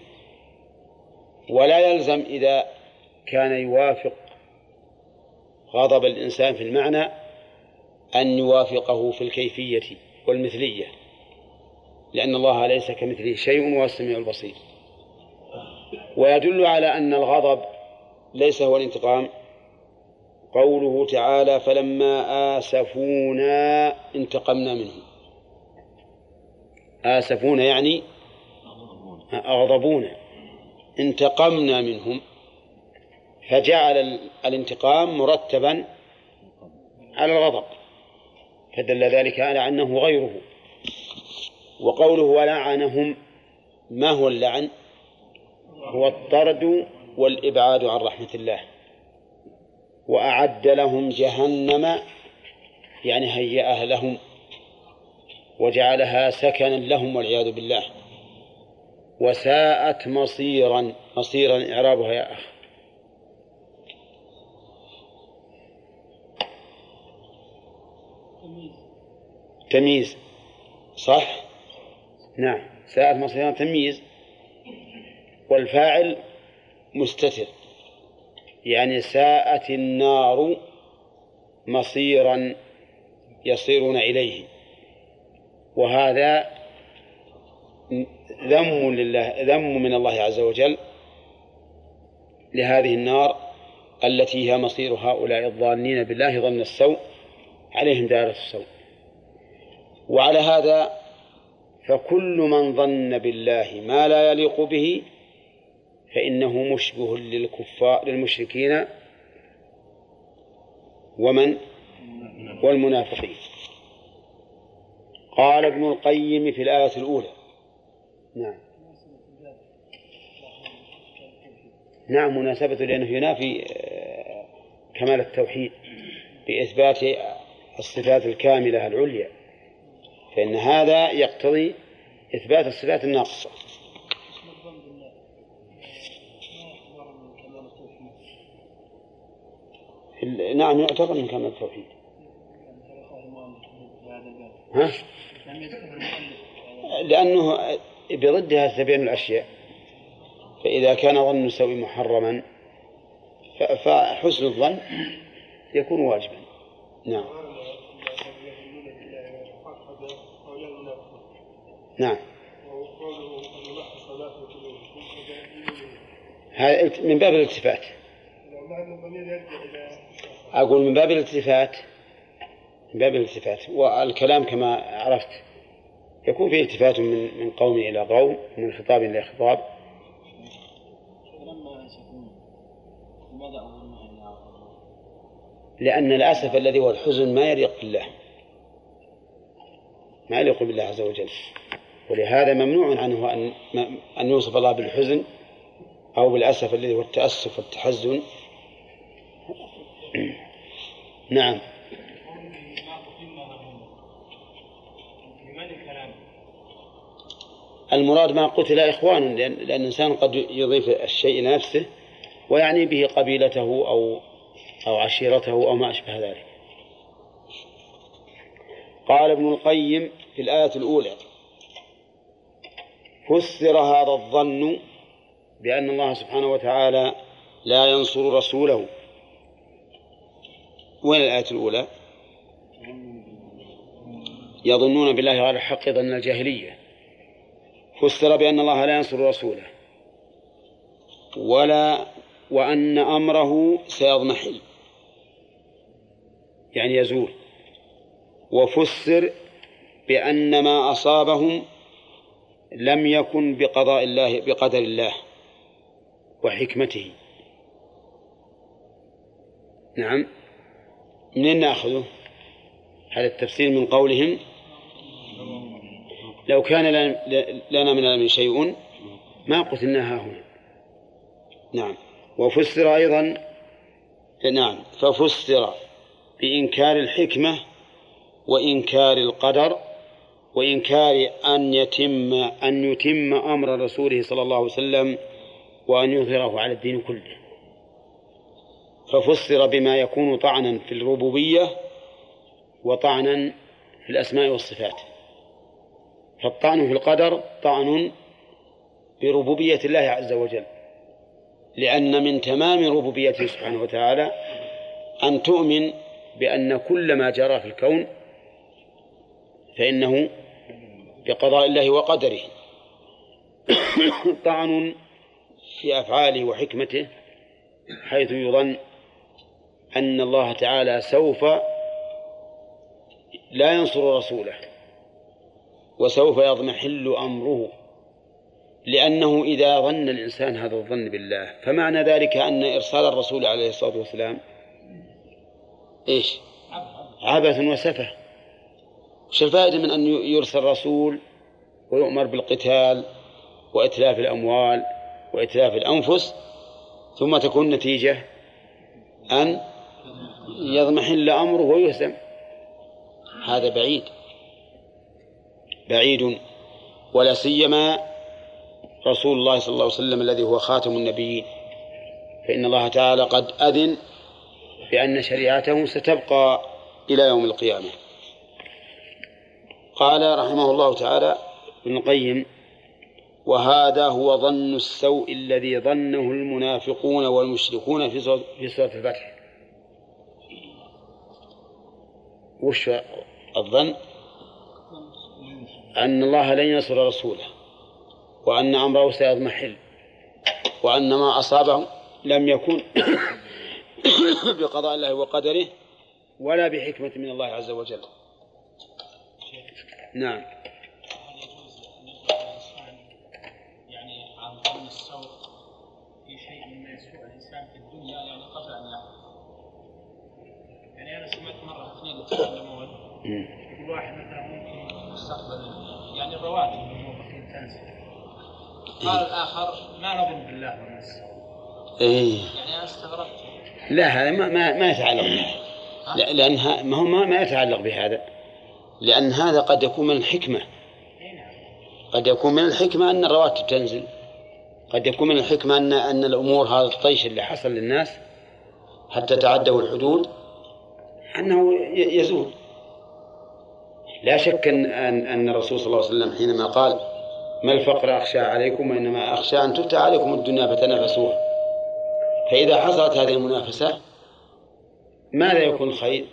ولا يلزم إذا كان يوافق غضب الإنسان في المعنى أن يوافقه في الكيفية والمثلية لأن الله ليس كمثله شيء وهو السميع البصير. ويدل على أن الغضب ليس هو الانتقام. قوله تعالى فلما آسفونا انتقمنا منهم. آسفونا يعني أغضبونا انتقمنا منهم. فجعل الانتقام مرتبا على الغضب فدل ذلك على أنه غيره. وقوله ولعنهم. ما هو اللعن؟ هو الطرد والإبعاد عن رحمة الله. وأعد لهم جهنم يعني هيأها لهم وجعلها سكنا لهم والعياذ بالله. وساءت مصيرا مصيرا إعرابها يا أخ تمييز. صح؟ نعم. ساءت مصيرا تمييز. والفاعل مستتر. يعني ساءت النار مصيرا يصيرون إليه. وهذا ذم لله ذم من الله عز وجل لهذه النار التي هي مصير هؤلاء الظانين بالله ظن السوء عليهم دائرة السوء. وعلى هذا فكل من ظن بالله ما لا يليق به فإنه مشبه للكفار للمشركين. ومن؟ والمنافقين. قال ابن القيم في الآية الأولى. نعم. نعم مناسبة لأنه ينافي آه، كمال التوحيد بإثبات الصفات الكاملة العليا. فإن هذا يقتضي إثبات الصفات الناقصة. نعم يعتبر من كمال التوحيد. ها؟ لأنه بضدها تبين الأشياء. فإذا كان ظن السوء محرما فحسن الظن يكون واجبا. نعم. نعم. من باب الالتفات. أقول من باب الالتفات من باب الالتفات والكلام كما عرفت يكون فيه التفات من من قوم إلى قوم من خطاب إلى خطاب. لأن الأسف الذي هو الحزن ما يليق بالله ما يليق بالله عز وجل. ولهذا ممنوع عنه أن أن يوصف الله بالحزن أو بالأسف الذي هو التأسف والتحزن. نعم. المراد ما قتل إخوان لأن, الإنسان قد يضيف الشيء نفسه ويعني به قبيلته أو أو عشيرته أو ما أشبه ذلك. قال ابن القيم في الآية الأولى فسر هذا الظن بأن الله سبحانه وتعالى لا ينصر رسوله. وين الآية الأولى؟ يظنون بالله غير الحق ظن الجاهلية. فسر بأن الله لا ينصر رسوله. ولا وأن أمره سيضمحل. يعني يزول. وفسر بأن ما أصابهم لم يكن بقضاء الله بقدر الله وحكمته. نعم. منين ناخذه؟ هذا التفسير من قولهم. لو كان لنا من العلم شيء ما قتلناها هنا. نعم. وفسر أيضا نعم. ففسر بإنكار الحكمة وإنكار القدر وإنكار أن يتم أن يتم أمر رسوله صلى الله عليه وسلم وأن يظهره على الدين كله. ففسر بما يكون طعنا في الربوبية وطعنا في الأسماء والصفات. فالطعن في القدر طعن بربوبية الله عز وجل لأن من تمام ربوبيته سبحانه وتعالى أن تؤمن بأن كل ما جرى في الكون فإنه بقضاء الله وقدره. طعن في أفعاله وحكمته حيث يظن أن الله تعالى سوف لا ينصر رسوله وسوف يضمحل أمره لأنه إذا ظن الإنسان هذا الظن بالله فمعنى ذلك أن إرسال الرسول عليه الصلاة والسلام إيش؟ عبث وسفه. وش الفائدة من أن يرسل رسول ويؤمر بالقتال وإتلاف الأموال وإتلاف الأنفس ثم تكون النتيجة أن يضمحل أمره ويهزم. هذا بعيد. بعيد ولا سيما رسول الله صلى الله عليه وسلم الذي هو خاتم النبيين. فإن الله تعالى قد أذن بأن شريعته ستبقى إلى يوم القيامة. قال رحمه الله تعالى ابن القيم وهذا هو ظن السوء الذي ظنه المنافقون والمشركون في سورة الفتح. وش الظن؟ أن الله لن ينصر رسوله وأن أمره سيضمحل وأن ما أصابه لم يكن (coughs) بقضاء الله وقدره ولا بحكمة من الله عز وجل. نعم. كل واحد مثلا ممكن يعني الرواتب الموظفين تنزل. قال الآخر ما نظن بالله والناس إيه. يعني أنا استغربت. لا هذا ما ما, ما يتعلق بهذا لأن ما هو ما, ما يتعلق بهذا. لأن هذا قد يكون من الحكمة. قد يكون من الحكمة أن الرواتب تنزل. قد يكون من الحكمة أن أن الأمور هذا الطيش اللي حصل للناس حتى تعدوا الحدود. أنه يزول لا شك أن أن الرسول صلى الله عليه وسلم حينما قال ما الفقر أخشى عليكم وإنما أخشى أن تفتح عليكم الدنيا فتنافسوها فإذا حصلت هذه المنافسة ماذا يكون خير؟